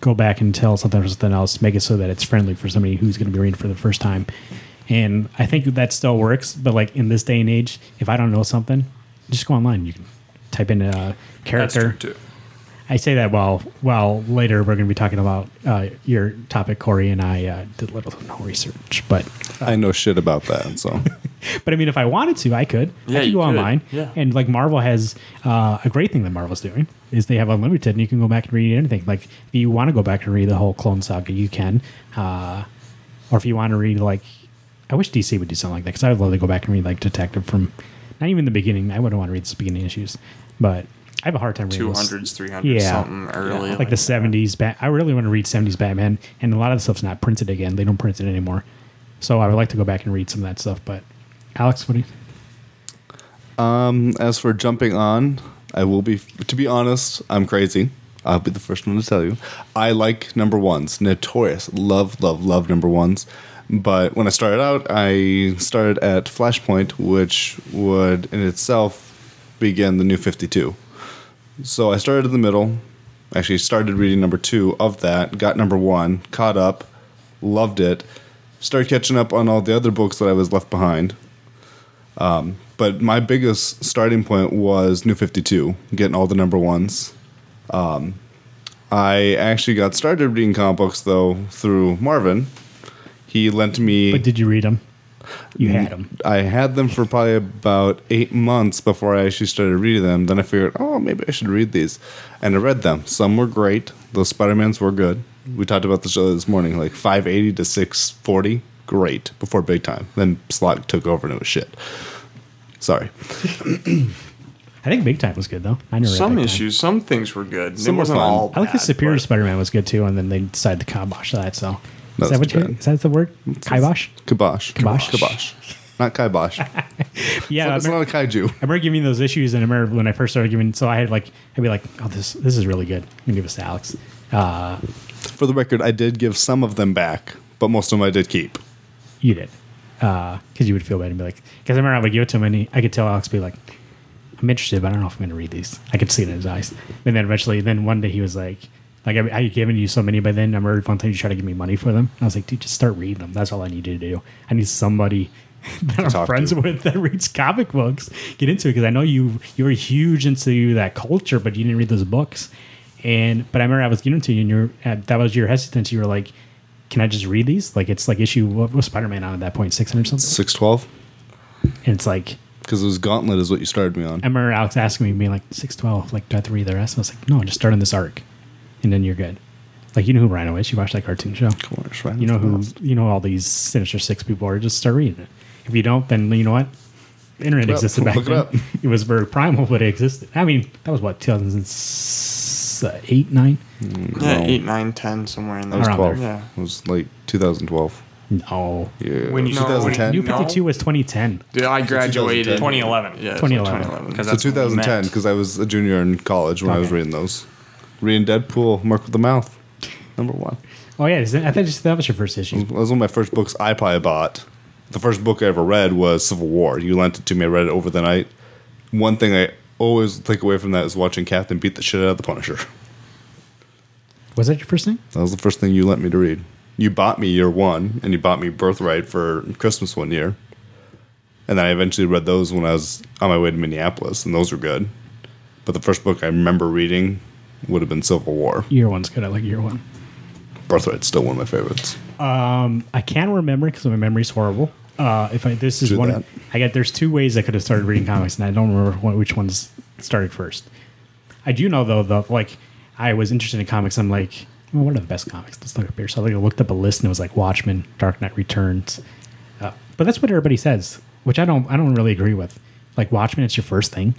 go back and tell something or something else, make it so that it's friendly for somebody who's gonna be reading for the first time. And I think that still works, but like in this day and age, if I don't know something, just go online. You can type in a That's character. true too. I say that while while later we're going to be talking about uh, your topic, Corey, and I uh, did a little to no research, but I know shit about that. So (laughs) but I mean, if I wanted to, I could. Yeah, I could you go could. online, Yeah. and like Marvel has uh, a great thing that Marvel's doing is they have unlimited, and you can go back and read anything. Like if you want to go back and read the whole Clone Saga, you can, uh, or if you want to read like, I wish DC would do something like that because I would love to go back and read like Detective from not even the beginning. I wouldn't want to read the beginning issues, but I have a hard time reading two hundreds, three hundreds, Yeah. something early. like the seventies. Bat. I really want to read seventies Batman, and a lot of the stuff's not printed again. They don't print it anymore. So I would like to go back and read some of that stuff. But Alex, what do you? Um, as for jumping on, I will be. To be honest, I'm crazy. I'll be the first one to tell you. I like number ones. Notorious. Love, love, love number ones. But when I started out, I started at Flashpoint, which would in itself begin the new 52. So I started in the middle. Actually, started reading number two of that. Got number one. Caught up. Loved it. Started catching up on all the other books that I was left behind but my biggest starting point was New 52, getting all the number ones. Um, I actually got started reading comic books, though, through Marvin. He lent me. But did you read them? You had them. I had them for probably about eight months before I actually started reading them. Then I figured, oh, maybe I should read these. And I read them. Some were great. Those Spider-Mans were good. We talked about the show this morning, like 580 to 640. Great. Before big time. Then Slott took over and it was shit. Sorry. I think Big Time was good though. I never some Big Time. issues, some things were good. Some it wasn't fun. all. I like the Superior but- Spider-Man was good too, and then they decided to kibosh that. So No, is that what you, is that the word? Kibosh? Kibosh. Kibosh. Kibosh. Not kibosh. (laughs) Yeah, it's I not remember, a kaiju. I remember giving those issues, and I remember when I first started giving. So I had like, I'd be like, "Oh, this this is really good." I'm gonna give this to Alex. Uh, For the record, I did give some of them back, but most of them I did keep. You uh, did, because you would feel bad and be like, because I remember I would give it to him, and he, I could tell Alex be like, "I'm interested, but I don't know if I'm gonna read these." I could see it in his eyes, and then eventually, then one day he was like. Like I, I had given you so many by then. I remember one time you tried to give me money for them. I was like, dude, just start reading them. That's all I need you to do. I need somebody (laughs) that I'm friends to. with that (laughs) reads comic books. Get into it because I know you you were huge into that culture, but you didn't read those books. And but I remember I was getting to you, and you're at, uh, that was your hesitance. You were like, "Can I just read these?" Like it's like issue what was Spider Man on at that point, six hundred something. 612? And it's like Because it was Gauntlet is what you started me on. I remember Alex asking me, being like, six twelve, like do I have to read the rest? I was like, no, just start on this arc, and then you're good. Like you know who Rhino is. You watch that cartoon show. On, it's You know who you know all these Sinister Six people are. Just start reading it. If you don't, then you know what? The internet Look it up. existed back Look it then. up. (laughs) It was very primal, but it existed. I mean, that was what 2008, nine. Yeah, No. eight, nine, ten, somewhere in That there. was Around 12. there. Yeah. It was like 2012. No, Yeah. When you- no, 2010? New No. Fifty Two was 2010. Dude, I graduated 2011. Yeah, 2011. 2011. Because so that's when we 2010, met. because I was a junior in college when I was Okay. reading those. Reading Deadpool, Merc with the Mouth, number one. Oh yeah, is that- I thought just- that was your first issue. That was one of my first books I probably bought. The first book I ever read was Civil War. You lent it to me. I read it over the night. One thing I always take away from that is watching Captain beat the shit out of the Punisher. Was that your first thing? That was the first thing you lent me to read. You bought me year one, and you bought me Birthright for Christmas one year. And then I eventually read those when I was on my way to Minneapolis, and those were good. But the first book I remember reading would have been Civil War. Year one's good. I like year one. Birthright's still one of my favorites. Um, I can't remember because my memory's horrible. Uh, if I this is Do one, that. I got there's two ways I could have started reading comics, and I don't remember what, which ones started first. I do know though, though, like I was interested in comics. I'm like, well, what are the best comics? Let's look up here. So I like, looked up a list, and it was like Watchmen, Dark Knight Returns. Uh, but that's what everybody says, which I don't, I don't really agree with. Like Watchmen, it's your first thing.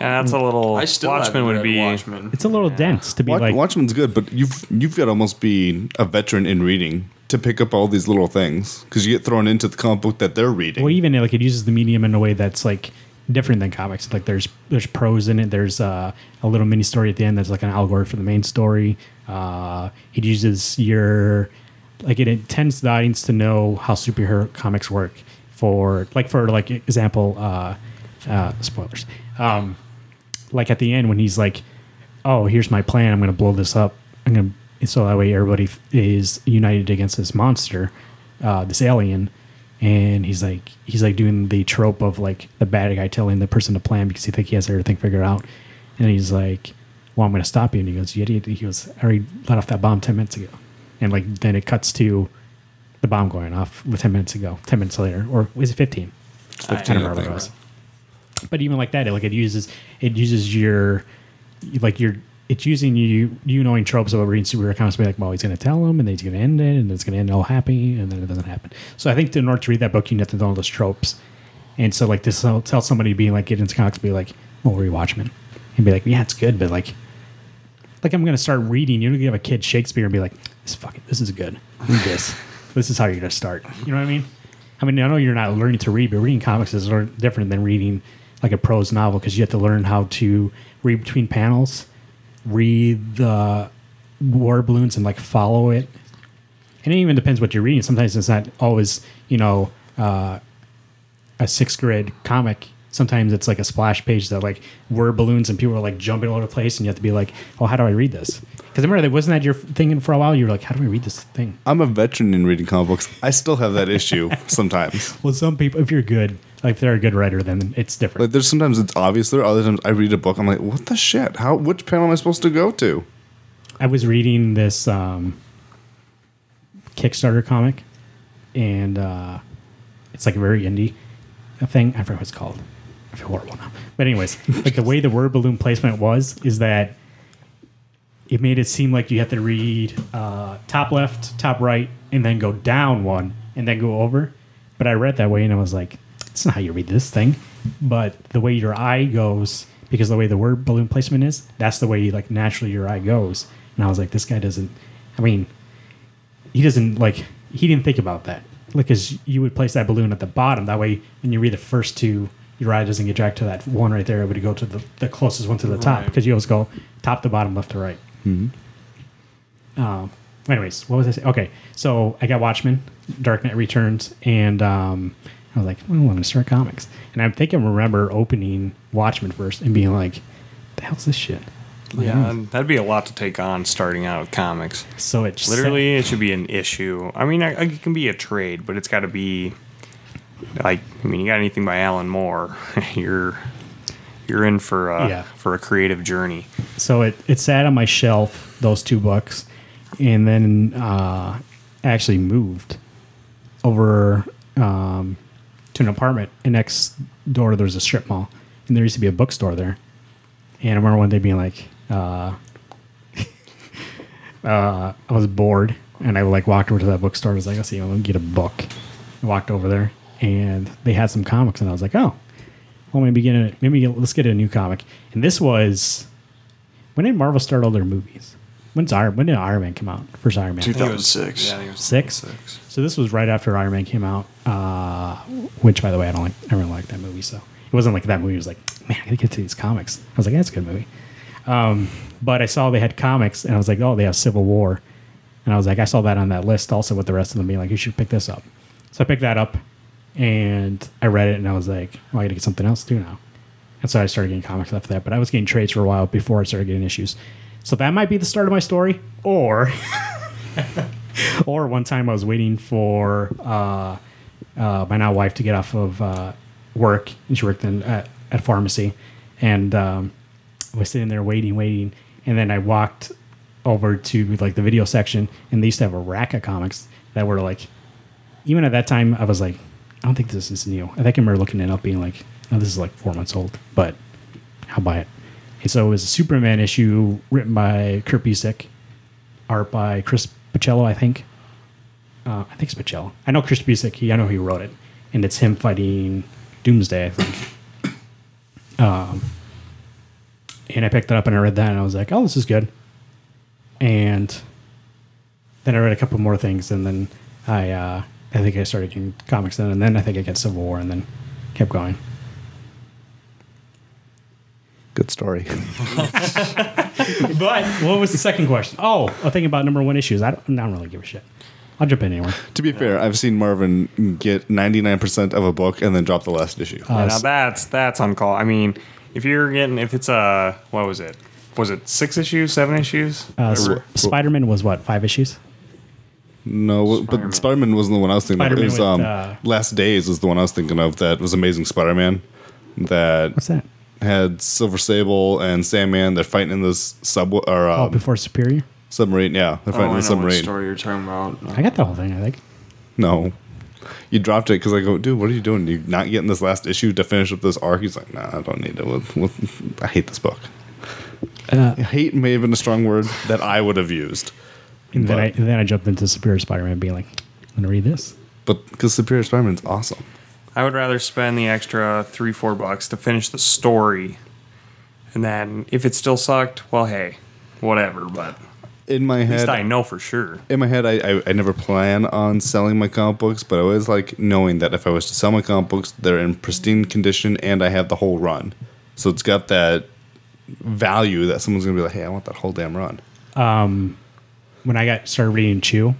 Yeah, that's a little. I still Watchmen would be. Watchmen. It's a little dense to be Watch, like. Watchmen's good, but you've you've got to almost be a veteran in reading to pick up all these little things because you get thrown into the comic book that they're reading. Well, even like it uses the medium in a way that's like different than comics. Like there's there's prose in it. There's uh, a little mini story at the end that's like an allegory for the main story. Uh, it uses your like it intends the audience to know how superhero comics work. For like for like example, uh, uh, spoilers. Um, like at the end when he's like, "Oh, here's my plan. I'm going to blow this up. I'm going to so that way everybody is united against this monster, uh, this alien." And he's like, he's like doing the trope of like the bad guy telling the person to plan because he think he has everything figured out. And he's like, "Well, I'm going to stop you." And he goes, "You idiot!" He goes, "I already let off that bomb ten minutes ago." And like then it cuts to the bomb going off with ten minutes ago, ten minutes later, or was it fifteen? I don't remember what it was but even like that, it, like it uses it uses your like your it's using you you knowing tropes of reading superhero comics. Be like, well, he's going to tell them, and then he's going to end it, and it's going to end all happy, and then it doesn't happen. So I think in order to read that book, you need to know all those tropes. And so like this, tell tell somebody being like get into comics, be like, well, read Watchmen, and be like, yeah, it's good, but like, like I'm gonna start reading. You're gonna give a kid Shakespeare and be like, this fucking, this is good. Read this. (laughs) this is how you're gonna start. You know what I mean? I mean, I know you're not learning to read, but reading comics is different than reading like a prose novel because you have to learn how to read between panels, read the word balloons, and like follow it. And it even depends what you're reading. Sometimes it's not always, you know, uh, a sixth grade comic. Sometimes it's like a splash page that like word balloons and people are like jumping all over the place, and you have to be like, "Oh, how do I read this?" Because remember, that wasn't that your thing for a while. You were like, "How do I read this thing?" I'm a veteran in reading comic books. I still have that issue sometimes. Well, some people, if you're good, like if they're a good writer, then it's different. Like there's sometimes it's obvious. There are other times I read a book. I'm like, what the shit? How? Which panel am I supposed to go to? I was reading this um, Kickstarter comic, and uh, it's like a very indie thing. I forget what it's called. I feel horrible now. But anyways, (laughs) like the way the word balloon placement was is that it made it seem like you have to read uh, top left, top right, and then go down one, and then go over. But I read that way, and I was like, "That's not how you read this thing." But the way your eye goes, because the way the word balloon placement is, that's the way like naturally your eye goes. And I was like, "This guy doesn't." I mean, he doesn't like. He didn't think about that. Like, because you would place that balloon at the bottom. That way, when you read the first two, your eye doesn't get dragged to that one right there. It would go to the, the closest one to the top Right. because you always go top to bottom, left to right. Hmm. Um, anyways, what was I saying? Okay, so I got Watchmen, Dark Knight Returns, and um, I was like, well, I'm going to start comics. And I think I remember opening Watchmen first and being like, the hell's this shit? Yeah, and that'd be a lot to take on starting out with comics. So it just Literally, it should be an issue. I mean, I, I- it can be a trade, but it's got to be like. I mean, you got anything by Alan Moore, (laughs) you're you're in for a, Yeah. for a creative journey. so it, it sat on my shelf those two books and then uh, actually moved over um, to an apartment and next door there's a strip mall and there used to be a bookstore there. And i remember one day being like uh, (laughs) uh, i was bored and i like walked over to that bookstore. I was like i'll see i'm gonna get a book. I walked over there and they had some comics and i was like oh well maybe get a, maybe get- let's get a new comic. And this was when did Marvel start all their movies? When's Iron? When did Iron Man come out? First Iron Man. 2006. Yeah, I think it was Six. six. So this was right after Iron Man came out. Uh, which, by the way, I don't like. I really like that movie. So it wasn't like that movie was like, man, I gotta get to these comics. I was like, that's a good movie. Um, but I saw they had comics, and I was like, oh, they have Civil War, and I was like, I saw that on that list also with the rest of them being like, you should pick this up. So I picked that up, and I read it, and I was like, well, I gotta get something else to do now. And so I started getting comics after that. But I was getting trades for a while before I started getting issues. So that might be the start of my story. Or (laughs) or one time I was waiting for uh, uh, my now wife to get off of uh, work, and she worked in at, at pharmacy, and um, I was sitting there waiting, waiting, and then I walked over to like the video section, and they used to have a rack of comics that were like, even at that time, I was like, I don't think this is new. I think I remember looking it up, being like, oh, this is like four months old, but I'll buy it. And so it was a Superman issue written by Kurt Busiek, art by Chris Pacello, I think. Uh, I think it's Pacello. I know Chris Busiek. He, I know he wrote it, and it's him fighting Doomsday, I think. Um, and I picked it up and I read that, and I was like, "Oh, this is good." And then I read a couple more things, and then I, uh, I think I started getting comics then, and then I think I got Civil War, and then kept going. Good story. (laughs) But what was the second question? Oh, a thing about number one issues. I don't, I don't really give a shit. I'll jump in anywhere. to be fair, I've seen Marvin get 99% of a book and then drop the last issue. Uh, Yeah, now s- that's on call. I mean, if you're getting if it's a what was it? Was it six issues, seven issues? Uh, Or- Spider Man was what five issues? no, but Spider Man wasn't the one I was thinking of. It Spider-Man was, with, um, uh, Last Days was the one I was thinking of that was Amazing Spider Man. That What's that? Had Silver Sable and Sandman. They're fighting in this sub or Oh, um, before Superior. submarine. Yeah, they're Oh, fighting I in know the what submarine. story you're talking about. I got the whole thing. I think. No. You dropped it because I go, dude, what are you doing? You not getting this last issue to finish up this arc? He's like, nah, I don't need it. We'll- we'll- I hate this book. Uh, Hate may have been a strong word that I would have used. and then I But- and then I jumped into Superior Spider Man, being like, I'm gonna read this. But because Superior Spider Man's awesome. I would rather spend the extra three, four bucks to finish the story And then if it still sucked, well, hey, whatever. But In my at least head, I know for sure. in my head, I, I, I never plan on selling my comic books, but I always like knowing that if I was to sell my comic books, they're in pristine condition and I have the whole run. So it's got that value that someone's gonna be like, "Hey, I want that whole damn run." Um, when I got started reading Chew,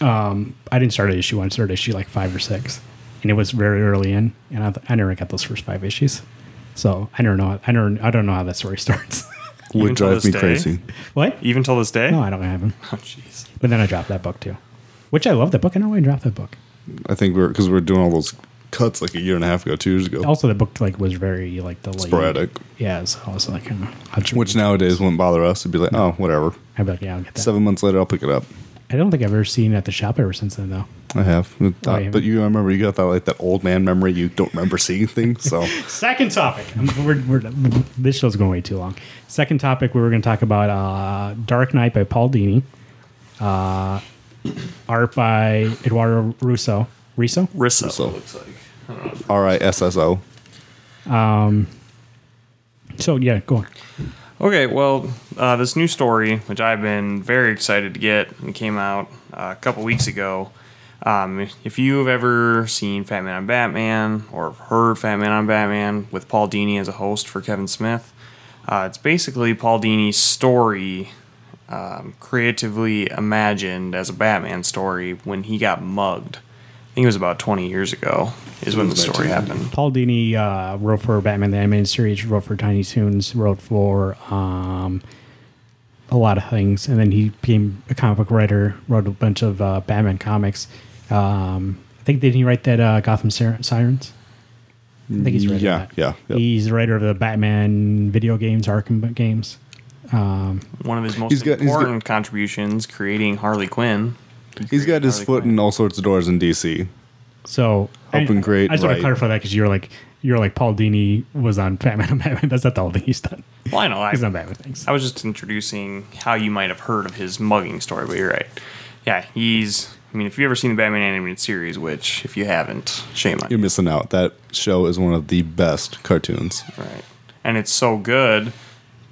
um, I didn't start at issue one. I started issue like five or six, and it was very early in, and I, I never got those first five issues. So I don't know. I don't. I don't know how that story (laughs) starts. Even Would till drive this me day? crazy. what? Even till this day? No, I don't have them. Oh, jeez. But then I dropped that book too, which I love that book. I know why I dropped that book. I think we're because we're doing all those cuts like a year and a half ago, two years ago. Also, the book like was very like delayed. Sporadic. Yeah, so I was like, hmm, I'll tr- Which nowadays wouldn't bother us. It'd be like, oh, whatever. I'd be like, yeah, I'll get that. Seven months later, I'll pick it up. I don't think I've ever seen it at the shop ever since then though. I have, Uh, you but you remember you got that like that old man memory. You don't remember seeing things, so (laughs) Second topic, we're, we're, this show's going way too long. Second topic, we were going to talk about uh, Dark Night by Paul Dini, uh, art by Eduardo Russo. Riso? Rissa. So- looks like. R I S S O. Um. So yeah, go on. Okay, well, uh, this new story, which I've been very excited to get, and came out uh, a couple weeks ago. Um, if you've ever seen Fat Man on Batman or heard Fat Man on Batman with Paul Dini as a host for Kevin Smith, uh, it's basically Paul Dini's story um, creatively imagined as a Batman story when he got mugged. I think it was about 20 years ago, is when the story happened. Paul Dini uh, wrote for Batman the Animated Series, wrote for Tiny Toons, wrote for um, a lot of things, and then he became a comic book writer, wrote a bunch of uh, Batman comics. Um, I think did he write that uh, Gotham Sir- Sirens? I think he's written Yeah, that. yeah, yep. He's the writer of the Batman video games, Arkham games. One of his most He's got- he's got- important contributions, creating Harley Quinn. He's got his foot Quinn. in all sorts of doors in DC. So Helping I, create, I just want right. to clarify that because you're like you're like Paul Dini was on Batman and Batman. (laughs) That's not the whole thing he's done. Well, I know. I, He's done Batman things. I was just introducing how you might have heard of his mugging story, but you're right. Yeah, he's. I mean, if you've ever seen the Batman animated series, which if you haven't, shame on you. You're you. missing out. That show is one of the best cartoons. Right. And it's so good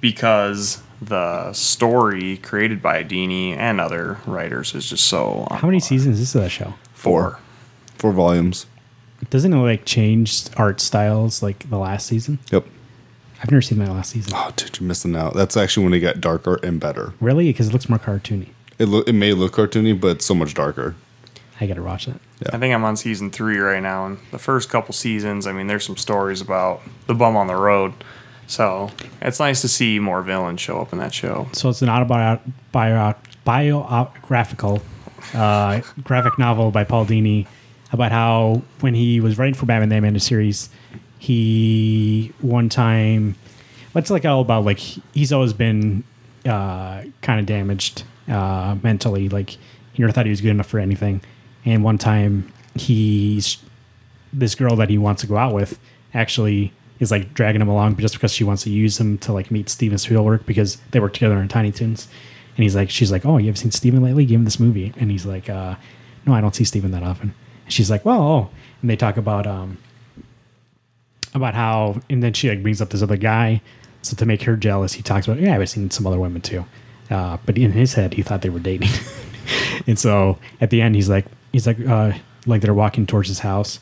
because the story created by Dini and other writers is just so. How many seasons is that show? Four. Four volumes. Doesn't it like change art styles like the last season? Yep. I've never seen that last season. Oh, dude, you're missing out. That's actually when it got darker and better. Really? Because it looks more cartoony. It lo- it may look cartoony, but it's so much darker. I gotta watch that. I think I'm on season three right now, and the first couple seasons, I mean, there's some stories about the bum on the road. So it's nice to see more villains show up in that show. So it's an autobiographical bio- biographical uh, graphic novel by Paul Dini about how when he was writing for Batman the Animated Series, he one time, it's like all about like he's always been uh, kind of damaged uh, mentally. Like he never thought he was good enough for anything. And one time he's this girl that he wants to go out with actually is like dragging him along just because she wants to use him to like meet Steven Spielberg because they work together in Tiny Toons. And he's like, she's like, oh, you ever seen Steven lately? Give him this movie. And he's like, uh, no, I don't see Steven that often. And she's like, well, oh. And they talk about um about how, and then she like brings up this other guy. So to make her jealous, he talks about, yeah, I've seen some other women too. Uh, but in his head, he thought they were dating. (laughs) and so at the end, he's like, he's like, uh, like they're walking towards his house,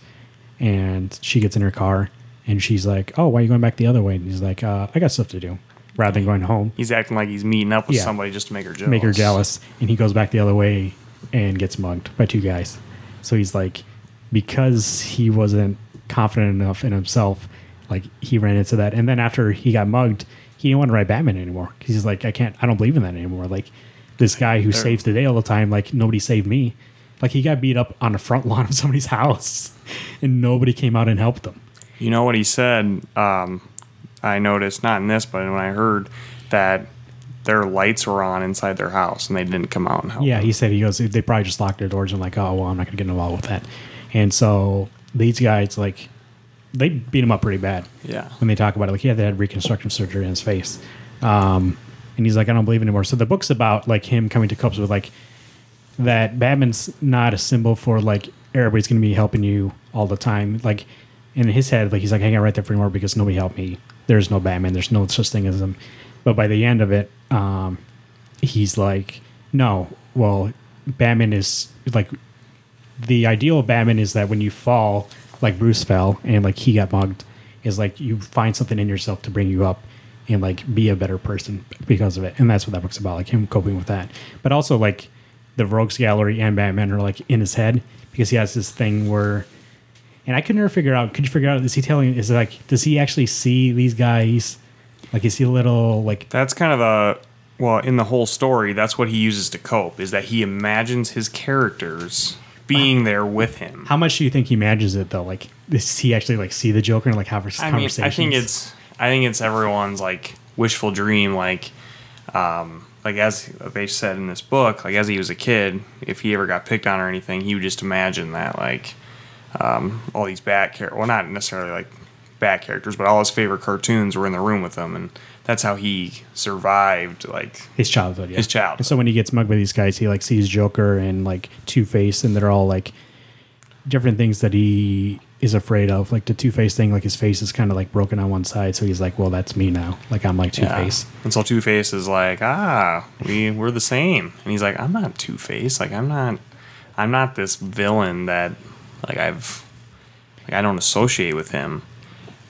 and she gets in her car, and she's like, "Oh, why are you going back the other way?" And he's like, uh, "I got stuff to do," rather than going home, He's acting like he's meeting up with Yeah. somebody just to make her jealous. make her jealous, and he goes back the other way and gets mugged by two guys. So he's like, because he wasn't confident enough in himself, like he ran into that, and then after he got mugged, he didn't want to write Batman anymore because he's like, I can't, I don't believe in that anymore. Like this guy who saves the day all the time, like nobody saved me. Like he got beat up on the front lawn of somebody's (laughs) house, and nobody came out and helped him. You know what he said? Um, I noticed, not in this, but when I heard that their lights were on inside their house and they didn't come out and help. Yeah, he said he goes. They probably just locked their doors and like, oh well, I'm not gonna get involved with that. And so these guys like, they beat him up pretty bad. Yeah. When they talk about it, like yeah, they had reconstructive surgery in his face, um, and he's like, I don't believe anymore. So the book's about like him coming to cope with like that. Batman's not a symbol for like everybody's gonna be helping you all the time. Like in his head, like he's like, I can't write that for anymore because nobody helped me. There's no Batman. There's no such thing as him. But by the end of it, um, he's like, no, well, Batman is like the ideal of Batman is that when you fall, like Bruce fell and like he got mugged, is like you find something in yourself to bring you up and like be a better person because of it. And that's what that book's about, like him coping with that. But also like the Rogues Gallery and Batman are like in his head because he has this thing where and I could never figure out could you figure out is he telling is it like does he actually see these guys? Like is he a little like That's kind of a well in the whole story. That's what he uses to cope is that he imagines his characters being there with him. how much do you think he manages it though? Like does he actually like see the Joker and like have his I mean. I think it's I think it's everyone's like wishful dream. Like, um, like as they said in this book, like as he was a kid, if he ever got picked on or anything, he would just imagine that like um, all these bat characters. Well, not necessarily like bat characters, but all his favorite cartoons were in the room with him, and that's how he survived. Like, his childhood, yeah. His childhood. And so when he gets mugged by these guys, he like sees Joker and like Two Face, and they're all like different things that he is afraid of. Like the Two Face thing, like his face is kind of like broken on one side, so he's like, "Well, that's me now. Like I'm like Two yeah. Face." And so Two Face is like, ah, we we're the same, and he's like, I'm not Two Face. Like, I'm not, I'm not this villain that like I've, like I don't associate with him.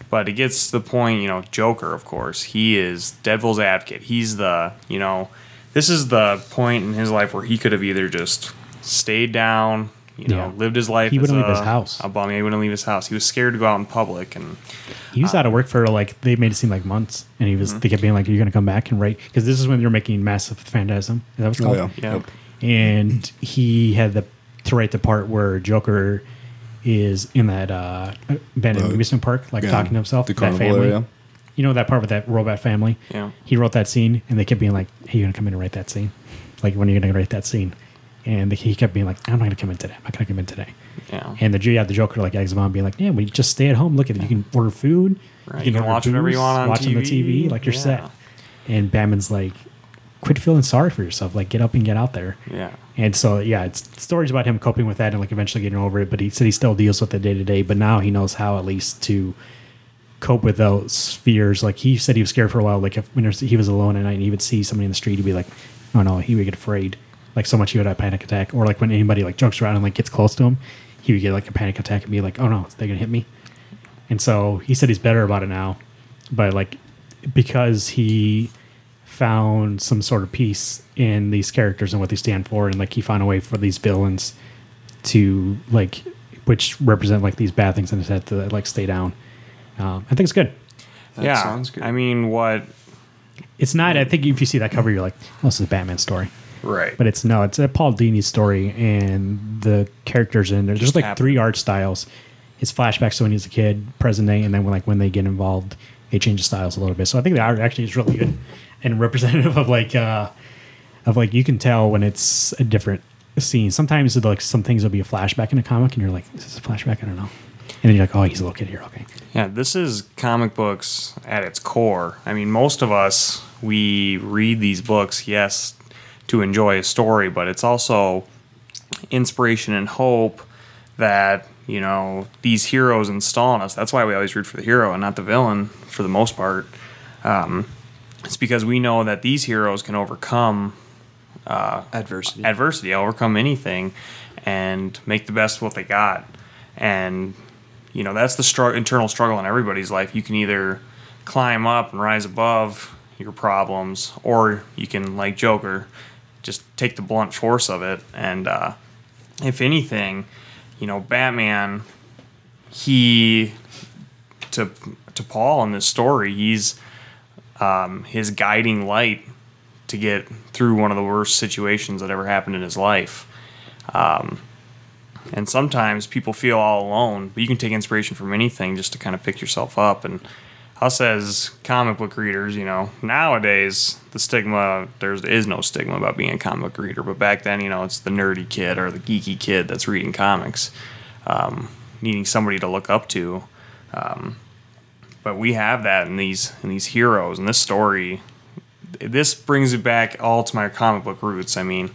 But it gets to the point, you know, Joker, of course, he is Deadpool's advocate. He's the, you know, this is the point in his life where he could have either just stayed down, you know, Yeah. lived his life. He as wouldn't leave a- his house. A bum. He wouldn't leave his house. He was scared to go out in public, and He was out of work for like they made it seem like months, and he was Mm-hmm. they kept being like, "You're gonna come back and write," because this is when they're making Mask of the Phantasm. Is that what's Oh, called? yeah. yeah, Yep. and he had the to write the part where Joker is in that uh, abandoned Uh, amusement park, like yeah, talking to himself. the that carnival family. area. You know that part with that robot family. Yeah. He wrote that scene, and they kept being like, "Hey, you gonna come in and write that scene? Like, when are you gonna write that scene?" And he kept being like, "I'm not gonna come in today. I'm not gonna come in today." yeah. And the yeah, the Joker like eggs him on, being like, "Yeah, we just stay at home. Look at it. You can order food. Right, you can order watch whatever you want on watch on the TV. TV. Like you're Yeah. set." And Batman's like, "Quit feeling sorry for yourself. Like, get up and get out there." yeah. And so, yeah, it's stories about him coping with that and like eventually getting over it. But he said he still deals with it day to day. But now he knows how at least to cope with those fears. Like he said, he was scared for a while. Like if when he was alone at night and he would see somebody in the street, he'd be like, "Oh no," he would get afraid. Like so much he would have a panic attack. Or like when anybody like jokes around and like gets close to him, he would get like a panic attack and be like, "Oh no, they're gonna hit me." And so he said he's better about it now, but like because he found some sort of peace in these characters and what they stand for, and like he found a way for these villains to like, which represent like these bad things in his head to like stay down. Um, I think it's good. That yeah, sounds good. I mean, what? It's not. I think if you see that cover, you're like, "Oh, this is a Batman story," Right. but it's no. It's a Paul dini story, and the characters in there. There's Just like happen. three art styles. It's flashbacks to when he's a kid, present day, and then when like when they get involved, they change the styles a little bit. So I think the art actually is really good and representative of like uh of like you can tell when it's a different scene. Sometimes like some things will be a flashback in a comic, and you're like, "Is this a flashback?" I don't know. And then you're like, "Oh, he's a little kid here." Okay. Yeah, this is comic books at its core. I mean, most of us we read these books, yes, to enjoy a story, but it's also inspiration and hope that you know these heroes install in us. That's why we always root for the hero and not the villain for the most part. Um, it's because we know that these heroes can overcome Adversity. adversity, overcome anything, and make the best of what they got. And you know that's the internal struggle in everybody's life. You can either climb up and rise above your problems, or you can, like Joker, just take the blunt force of it. And uh, if anything, you know, Batman, he to to Paul in this story, he's um, his guiding light to get through one of the worst situations that ever happened in his life. Um, and sometimes people feel all alone, but you can take inspiration from anything just to kind of pick yourself up. And us as comic book readers, you know, nowadays the stigma there is no stigma about being a comic book reader, but back then, you know, it's the nerdy kid or the geeky kid that's reading comics, um, needing somebody to look up to. Um, but we have that in these in these heroes and this story this brings it back all to my comic book roots. I mean,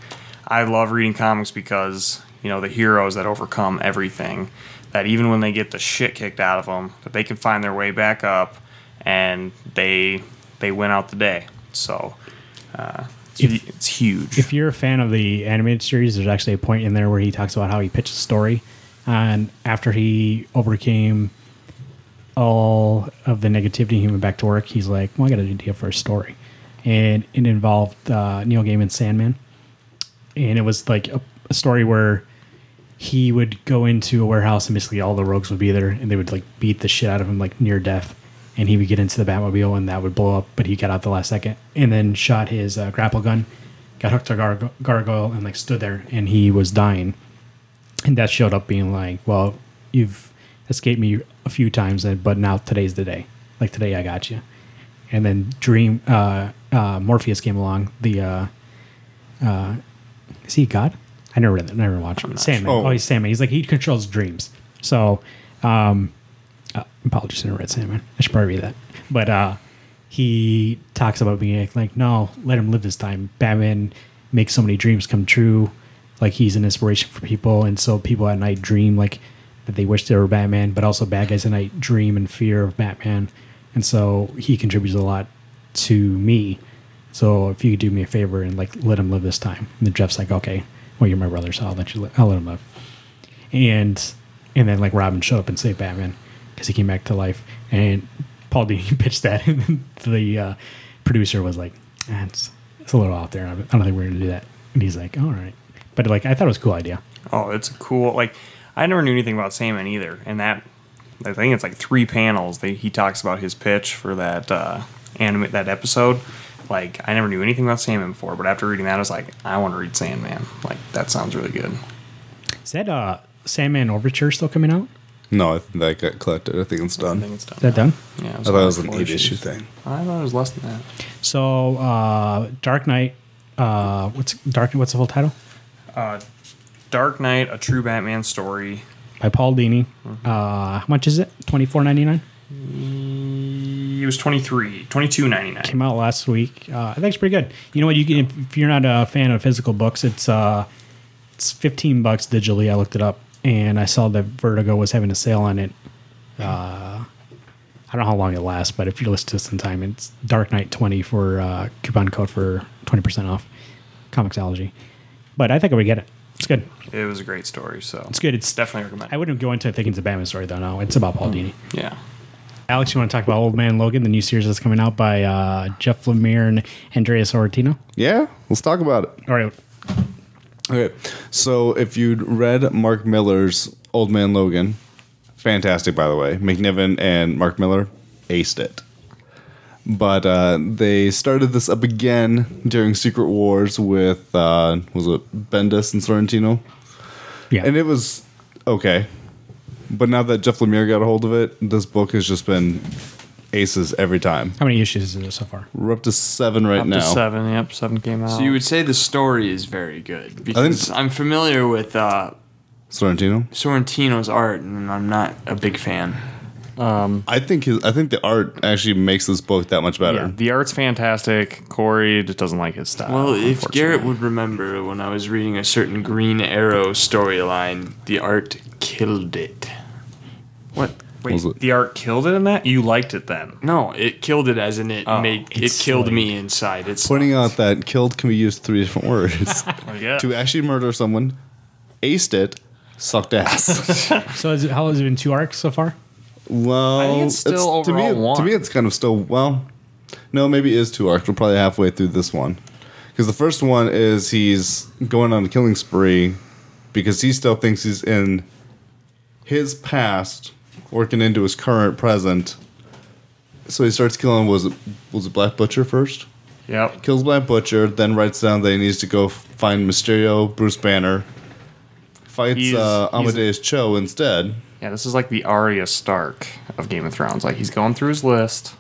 I love reading comics because you know the heroes that overcome everything. that even when they get the shit kicked out of them, that they can find their way back up, and they they win out the day. So uh, it's, If- it's huge. If you're a fan of the animated series, there's actually a point in there where he talks about how he pitched a story, and after he overcame all of the negativity, he went back to work. He's like, "Well, I got an idea for a story," and it involved uh, Neil Gaiman's Sandman, and it was like a, a story where he would go into a warehouse and basically all the rogues would be there, and they would like beat the shit out of him like near death, and he would get into the Batmobile and that would blow up, but he got out the last second, and then shot his uh, grapple gun, got hooked to a garg- gargoyle, and like stood there, and he was dying, and that showed up being like, well, you've escaped me a few times, but now today's the day. Like today, I got you. And then Dream uh, uh, Morpheus came along. The uh, uh, is he God? I never read that. Never watched him. Sandman. sure. Oh. he's Sandman. He's like he controls dreams. So, um, uh, apologies, I never read Sandman. I should probably read that. But uh, he talks about being like, like, no, let him live this time. Batman makes so many dreams come true. Like he's an inspiration for people, and so people at night dream like that they wish they were Batman, but also bad guys at night dream and fear of Batman, and so he contributes a lot to me. So if you could do me a favor and like let him live this time, and then Jeff's like, okay, well you're my brother, so I'll let you, li- I'll let him live. And and then like Robin showed up and saved Batman because he came back to life, and Paul Dini (laughs) pitched that, and the uh, producer was like, ah, it's it's a little out there. I don't think we're gonna do that. And he's like, all right, but like I thought it was a cool idea. Oh, it's cool. Like I never knew anything about Sandman either, and that I think it's like three panels. They, he talks about his pitch for that uh, anime that episode. Like I never knew anything about Sandman before, but after reading that, I was like, I want to read Sandman. Like that sounds really good. Is that uh Sandman Overture still coming out? No, I think that got collected. I think it's done. I think it's done. Is that done? Yeah, I thought it was an four eight issue thing. I thought it was less than that. So uh Dark Night, uh what's Dark What's the full title? Uh, Dark Night, a true Batman story. By Paul Dini. Uh, how much is it? Twenty four ninety nine. It was 23 22.99. Came out last week. Uh, I think it's pretty good. You know what? You can if, if you're not a fan of physical books, it's uh it's fifteen bucks digitally. I looked it up and I saw that Vertigo was having a sale on it. Uh, I don't know how long it lasts, but if you listen to this in time, it's Dark Night twenty for uh, coupon code for twenty percent off. Comixology. But I think I would get it. It's good. It was a great story, so It's good. It's definitely recommend. I wouldn't go into thinking it's a Batman story though. No, it's about Paul Dini. yeah. Alex, you want to talk about Old Man Logan, the new series that's coming out by uh, Jeff Lemire and Andrea Sorrentino? Yeah, let's talk about it. All right. Okay, so if you'd read Mark Millar's Old Man Logan, fantastic by the way. McNiven and Mark Miller aced it. But uh, they started this up again during Secret Wars with uh, was it Bendis and Sorrentino, Yeah. and it was okay. But now that Jeff Lemire got a hold of it, this book has just been aces every time. How many issues is it so far? We're up to seven right Up now. to seven. Yep, seven came out. So you would say the story is very good because I'm familiar with uh, Sorrentino. Sorrentino's art, and I'm not a big fan. Um, I think his, I think the art actually makes this book that much better. yeah, the art's fantastic. Corey just doesn't like his style. Well, if. Garrett would remember when I was reading a certain Green Arrow storyline, the art killed it. what? Wait, Was it- the art killed it in that? You liked it then? No, it killed it as in it Oh, made it killed like- me inside. It's Pointing out that killed can be used three different words. (laughs) I to actually murder someone, aced it, sucked ass. (laughs) So is it, how has it been two arcs so far? Well, I think it's still to me. overall To one. me, it's kind of still well. No, maybe it is two arcs. We're probably halfway through this one because the first one is he's going on a killing spree because he still thinks he's in his past, working into his current present. So he starts killing. Was it was it Black Butcher first? Yep. kills Black Butcher, then writes down that he needs to go f- find Mysterio, Bruce Banner, fights He's- uh, he's- Amadeus Cho instead. Yeah, this is like the Arya Stark of Game of Thrones. Like he's going through his list,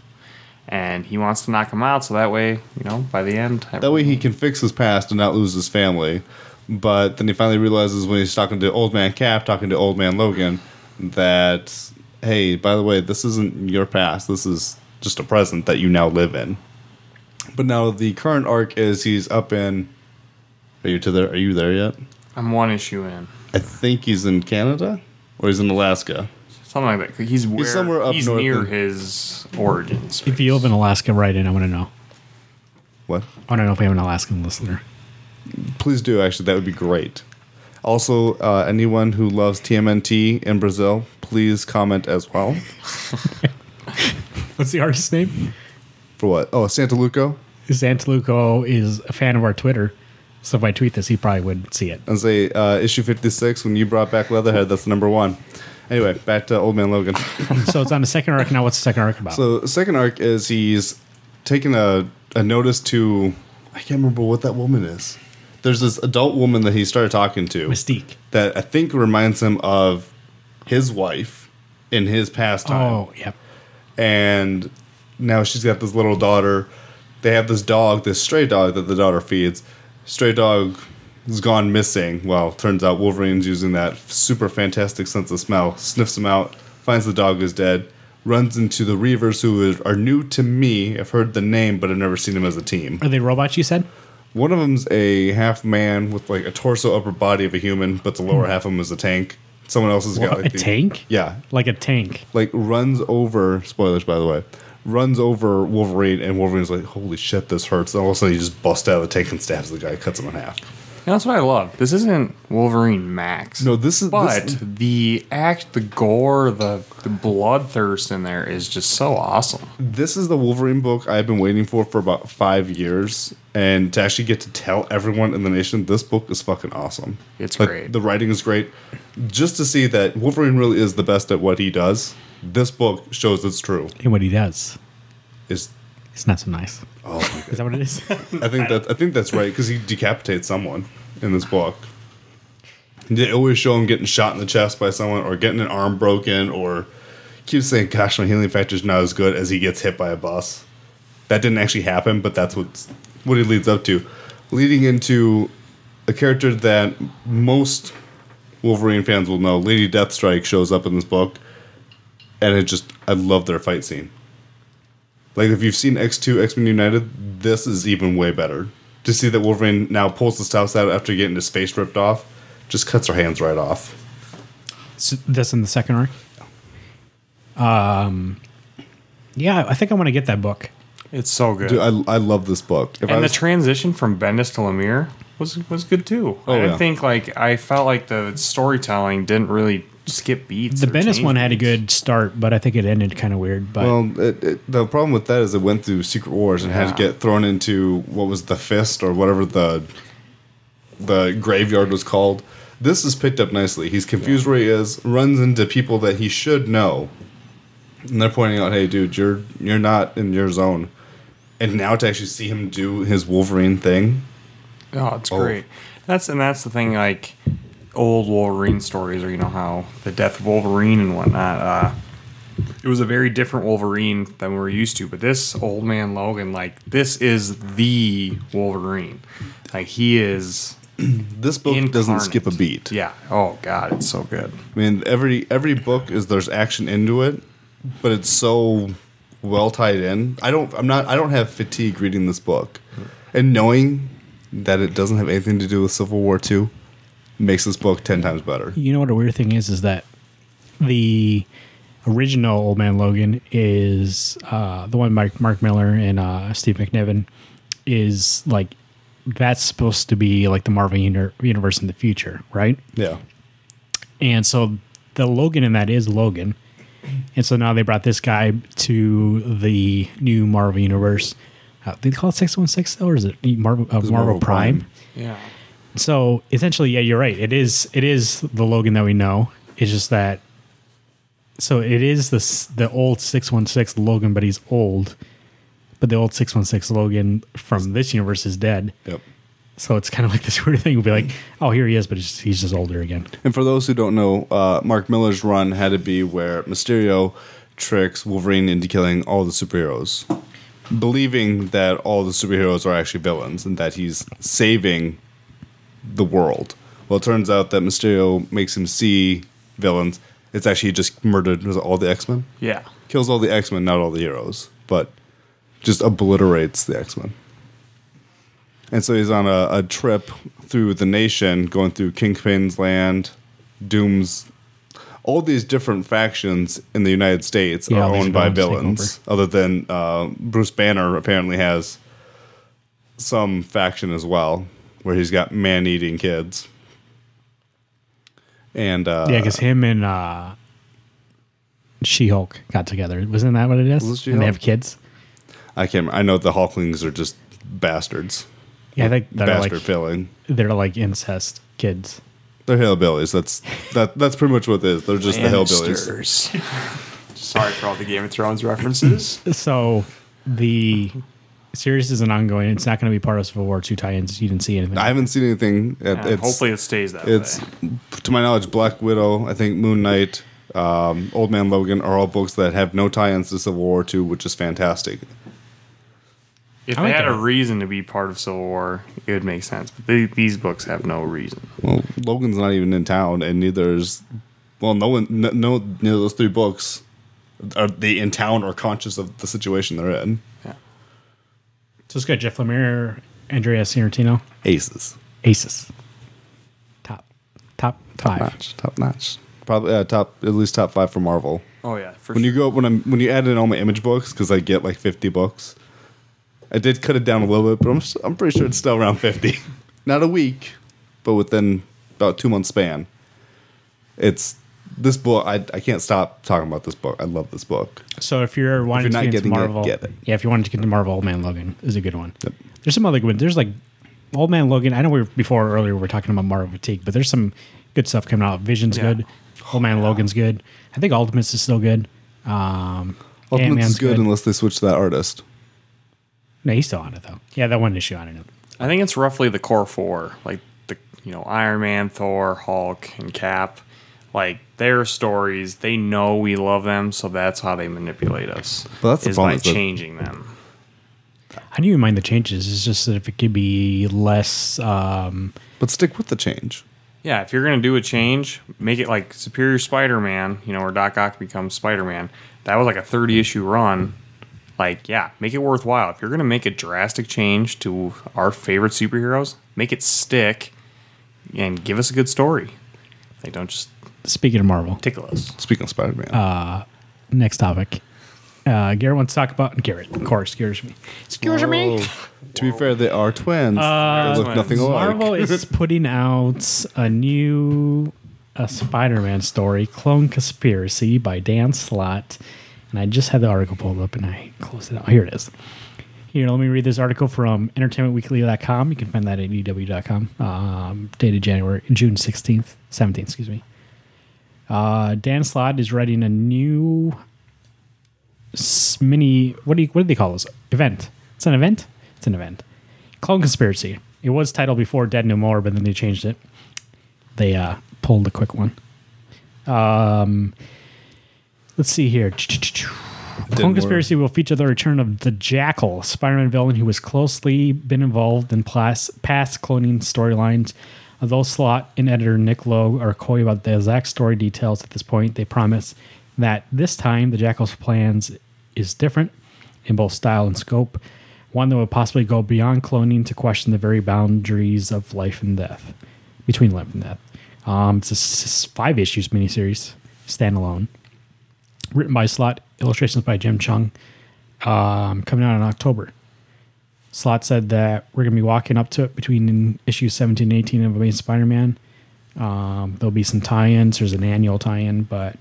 and he wants to knock him out, so that way, you know, by the end, That way he can fix his past and not lose his family. But then he finally realizes when he's talking to Old Man Cap, talking to Old Man Logan, that, hey, by the way, this isn't your past. This is just a present that you now live in. But now the current arc is he's up in. Are you to there? Are you there yet? I'm one issue in. I think he's in Canada. Or he's in Alaska. Something like that. He's where somewhere up he's north near in- his origins. If you live in Alaska, write in. I want to know. What? I want to know if we have an Alaskan listener. Please do. Actually, that would be great. Also, uh, anyone who loves TMNT in Brazil, please comment as well. (laughs) What's the artist's name? For what? Oh, Santa Luco. Santolouco is a fan of our Twitter. So if I tweet this, he probably would see it. And say uh, issue fifty six when you brought back Leatherhead. That's number one. Anyway, back to Old Man Logan. (laughs) so it's on the second arc now. What's the second arc about? So the second arc is he's taking a, a notice to I can't remember what that woman is. There's this adult woman that he started talking to Mystique. that I think reminds him of his wife in his pastime. Oh, yep. And now she's got this little daughter. They have this dog, this stray dog that the daughter feeds. Stray dog has gone missing. Well, turns out Wolverine's using that super fantastic sense of smell, sniffs him out, finds the dog is dead, runs into the Reavers who is, are new to me. I've heard the name, but I've never seen them as a team. Are they robots? You said. One of them's a half man with like a torso, upper body of a human, but the lower hmm. half of him is a tank. Someone else has got What, like a the- tank? Yeah, Like a tank. like runs over spoilers by the way runs over wolverine and wolverine's like holy shit this hurts and all of a sudden he just busts out of the tank and stabs the guy cuts him in half And that's what I love. This isn't Wolverine Max. no this is But this, the act, the gore, the, the bloodthirst in there is just so awesome. this is the wolverine book i've been waiting for for about five years and to actually get to tell everyone in the nation this book is fucking awesome It's Like, great. the writing is great just to see that wolverine really is the best at what he does this book shows it's true And what he does, is it's not so nice. oh my god (laughs) Is that what it is? (laughs) I think that I think that's right because he decapitates someone in this book. They always show him getting shot in the chest by someone, or getting an arm broken, or keeps saying, "Gosh, my healing factor is not as good as he gets hit by a bus." That didn't actually happen, but that's what what it leads up to, leading into a character that most Wolverine fans will know. Lady Deathstrike shows up in this book, and it just I love their fight scene. Like if you've seen X two X Men United, this is even way better. To see that Wolverine now pulls the stops out after getting his face ripped off, just cuts her hands right off. S- this in the second arc. Um, yeah, I think I want to get that book. It's so good. Dude, I, I love this book. If I and the transition from Bendis to Lemire was was good too. Oh, I yeah. think like I felt like the storytelling didn't really skip beats. The or Bendis one had a good start, but I think it ended kind of weird. But well, it, it, the problem with that is it went through Secret Wars and had to get thrown into what was the Fist or whatever the the graveyard was called. This is picked up nicely. He's confused where he is, runs into people that he should know, and they're pointing out, "Hey, dude, you're you're not in your zone." And now to actually see him do his Wolverine thing, Oh, it's Oh. great. That's and that's the thing. Like old Wolverine stories, or you know how the death of Wolverine and whatnot. Uh, it was a very different Wolverine than we're used to. But this old man Logan, like this is the Wolverine. Like he is. (clears throat) this book doesn't skip a beat. Yeah. Oh God, it's so good. I mean, every every book is there's action into it, but it's so well tied in. I don't. I'm not. I don't have fatigue reading this book, and knowing that it doesn't have anything to do with Civil War Two makes this book ten times better. you know what a weird thing is is that the original Old Man Logan is uh, the one Mark Mark Millar and uh, Steve McNiven is like that's supposed to be like the Marvel uni- universe in the future, right? Yeah. And so the Logan in that is Logan. And so now they brought this guy to the new Marvel universe. Uh, they call it 616 though, or is it Marvel, uh, Marvel, Marvel Prime? Prime. Yeah. So essentially, yeah, you're right. It is it is the Logan that we know. It's just that so it is the the old 616 Logan, but he's old. But the old 616 Logan from this universe is dead. Yep. So it's kind of like this (laughs) weird thing. We'll be like, oh, here he is, but he's just older again. And for those who don't know, uh, Mark Millar's run had to be where Mysterio tricks Wolverine into killing all the superheroes, believing that all the superheroes are actually villains and that he's saving the world. Well, it turns out that Mysterio makes him see villains. It's actually just murdered was it all the X Men. Yeah. Kills all the X Men, not all the heroes, but just obliterates the X Men. And so he's on a, a trip through the nation, going through Kingpin's land, Doom's, all these different factions in the United States Yeah, are owned by villains villains. Other than uh, Bruce Banner apparently has some faction as well, where he's got man-eating kids. And uh, yeah, because him and uh, She Hulk got together. Wasn't that what it is? And they She-Hulk? have kids. I can't. I know the Hulklings are just bastards. Yeah, I think they're Bastard like filling. they're like incest kids. They're hillbillies. That's that. That's pretty much what it is. They're just the hillbillies. (laughs) Sorry for all the Game of Thrones references. (laughs) So the series is an ongoing. It's not going to be part of Civil War two tie-ins. You didn't see anything. I haven't seen anything. It, Yeah, it's, hopefully it stays that way. it's way. to my knowledge, Black Widow. I think Moon Knight, um, Old Man Logan are all books that have no tie-ins to Civil War two, which is fantastic. If I they like had a that. neither to be part of Civil War, it would make sense. But they, these books have no reason. Well, Logan's not even in town, and neither is. Well, no one, no, no neither of those three books are they in town or conscious of the situation they're in. So it's got Jeff Lemire, Andrea Sorrentino, Aces, Aces. Top, top five. notch, top notch. Probably uh, top at least top five for Marvel. Oh yeah, for When sure. you go when I'm when you add in all my image books because I get like 50 books. I did cut it down a little bit, but I'm I'm pretty sure it's still around 50. (laughs) Not a week, but within about two months span. It's this book. I I can't stop talking about this book. I love this book. So if you're wanting not to get into getting it, Marvel, get it. yeah, if you wanted to get into Marvel, Old Man Logan is a good one. There's some other good ones. There's like Old Man Logan. I know we were before earlier we were talking about Marvel fatigue, but there's some good stuff coming out. Vision's Yeah. good. Old Man (sighs) Logan's good. I think Ultimates is still good. Um, Ultimates Ant-Man's is good, unless they switch to that artist. no, he's still on it though. Yeah, that one issue I on it. I think it's roughly the core four, like the you know Iron Man, Thor, Hulk, and Cap. Like their stories, they know we love them, so that's how they manipulate us. But that's the is problem by is that- changing them. I don't even mind the changes. It's just that if it could be less. Um, But stick with the change. Yeah, if you're gonna do a change, make it like Superior Spider-Man, you know, where Doc Ock becomes Spider-Man. That was like a 30 issue run. Like, yeah, make it worthwhile. If you're gonna make a drastic change to our favorite superheroes, make it stick, and give us a good story. Like, don't just speaking of Marvel, tickle us. Speaking of Spider Man, next topic. Uh, Garrett wants to talk about Garrett. Of course, excuse me. Excuse me. to be fair, they are twins. they look twins. nothing alike. Marvel is (laughs) putting out a new a Spider-Man story, Clone Conspiracy by Dan Slott. And I just had the article pulled up and I closed it out. Here it is. Here, let me read this article from entertainmentweekly.com. You can find that at EW.com. Um, dated January, June 16th, 17th, excuse me. Uh, Dan Slott is writing a new mini, what do you, what do they call this? Event. It's an event? It's an event. Clone Conspiracy. It was titled before Dead No More, but then they changed it. They uh, pulled a quick one. Um, let's see here. Clone. Conspiracy will feature the return of the Jackal, Spider-Man villain who has closely been involved in past cloning storylines. Although Slott and editor Nick Lowe are coy about the exact story details at this point, they promise that this time the Jackal's plans is different in both style and scope, one that would possibly go beyond cloning to question the very boundaries of life and death, between life and death. Um, it's a five issues miniseries, standalone, written by Slott, illustrations by Jim Cheung, um, coming out in October. Slott said that we're going to be walking up to it between issues 17 and 18 of Amazing Spider-Man. Um, there'll be some tie-ins. There's an annual tie-in, but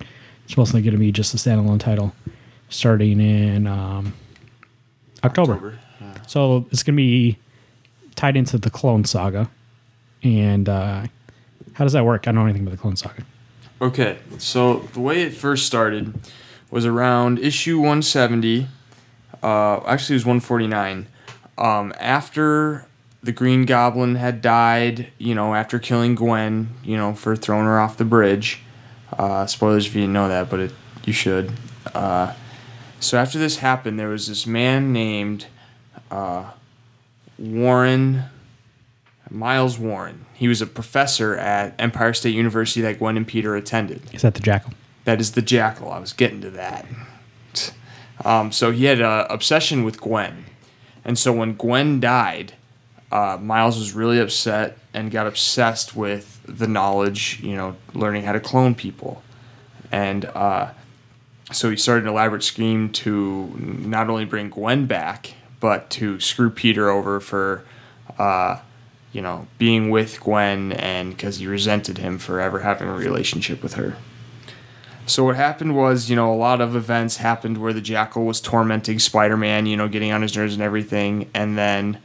it's mostly going to be just a standalone title starting in um, October. So it's going to be tied into the Clone Saga. And uh, how does that work? I don't know anything about the Clone Saga. Okay, so the way it first started was around issue 170. Uh, actually, it was 149. Um, after the Green Goblin had died, you know, after killing Gwen, you know, for throwing her off the bridge. Uh, spoilers if you didn't know that, but it, you should. Uh, so after this happened, there was this man named uh, Warren. Miles Warren. He was a professor at Empire State University that Gwen and Peter attended. Is that the Jackal? That is the Jackal. I was getting to that. Um, so he had an obsession with Gwen. And so when Gwen died, uh, Miles was really upset and got obsessed with the knowledge, you know, learning how to clone people. and uh, so he started an elaborate scheme to not only bring Gwen back, but to screw Peter over for, uh, you know, being with Gwen and because he resented him for ever having a relationship with her. So what happened was, you know, a lot of events happened where the Jackal was tormenting Spider-Man, you know, getting on his nerves and everything, and then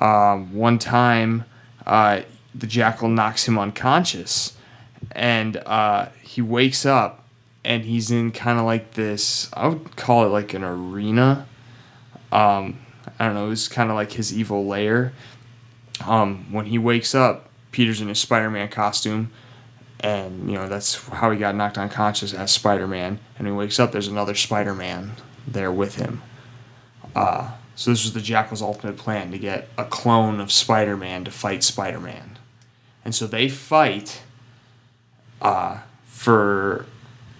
um, one time uh, the Jackal knocks him unconscious, and uh, he wakes up and he's in kind of like this. I would call it like an arena. Um, I don't know. It was kind of like his evil lair. Um, when he wakes up, Peter's in his Spider-Man costume, and you know that's how he got knocked unconscious as Spider-Man. And he wakes up, there's another Spider-Man there with him. Uh, so this was the Jackal's ultimate plan to get a clone of Spider-Man to fight Spider-Man, and so they fight uh, for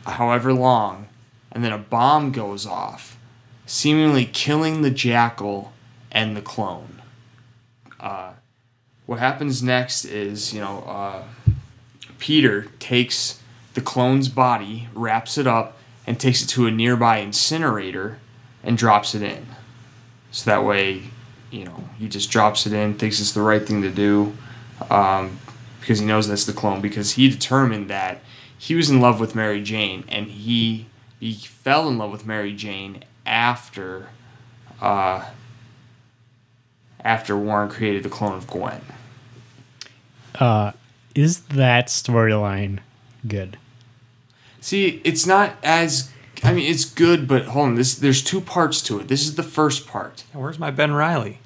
however long, and then a bomb goes off, seemingly killing the Jackal and the clone. Uh, what happens next is, you know, uh, Peter takes the clone's body, wraps it up, and takes it to a nearby incinerator and drops it in. So that way, you know, he just drops it in, thinks it's the right thing to do, um, because he knows that's the clone. Because he determined that he was in love with Mary Jane, and he he fell in love with Mary Jane after uh, after Warren created the clone of Gwen. Is that storyline good? See, it's not as I mean, it's good, but hold on. This there's two parts to it. This is the first part. Where's my Ben Riley?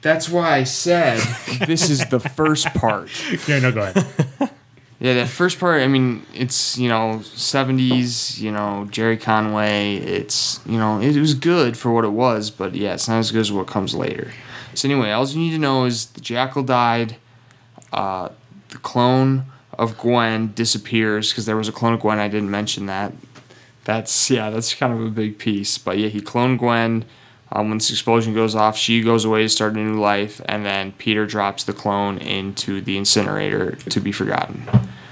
That's why I said this is the (laughs) first part. Yeah, no, go ahead. (laughs) Yeah, that first part. I mean, it's you know '70s. You know Gerry Conway. It's you know it was good for what it was, but yeah, it's not as good as what comes later. So anyway, all you need to know is the Jackal died. Uh, the clone of Gwen disappears because there was a clone of Gwen. I didn't mention that. That's yeah, that's kind of a big piece. But yeah, he cloned Gwen. Um, when this explosion goes off, she goes away to start a new life, and then Peter drops the clone into the incinerator to be forgotten.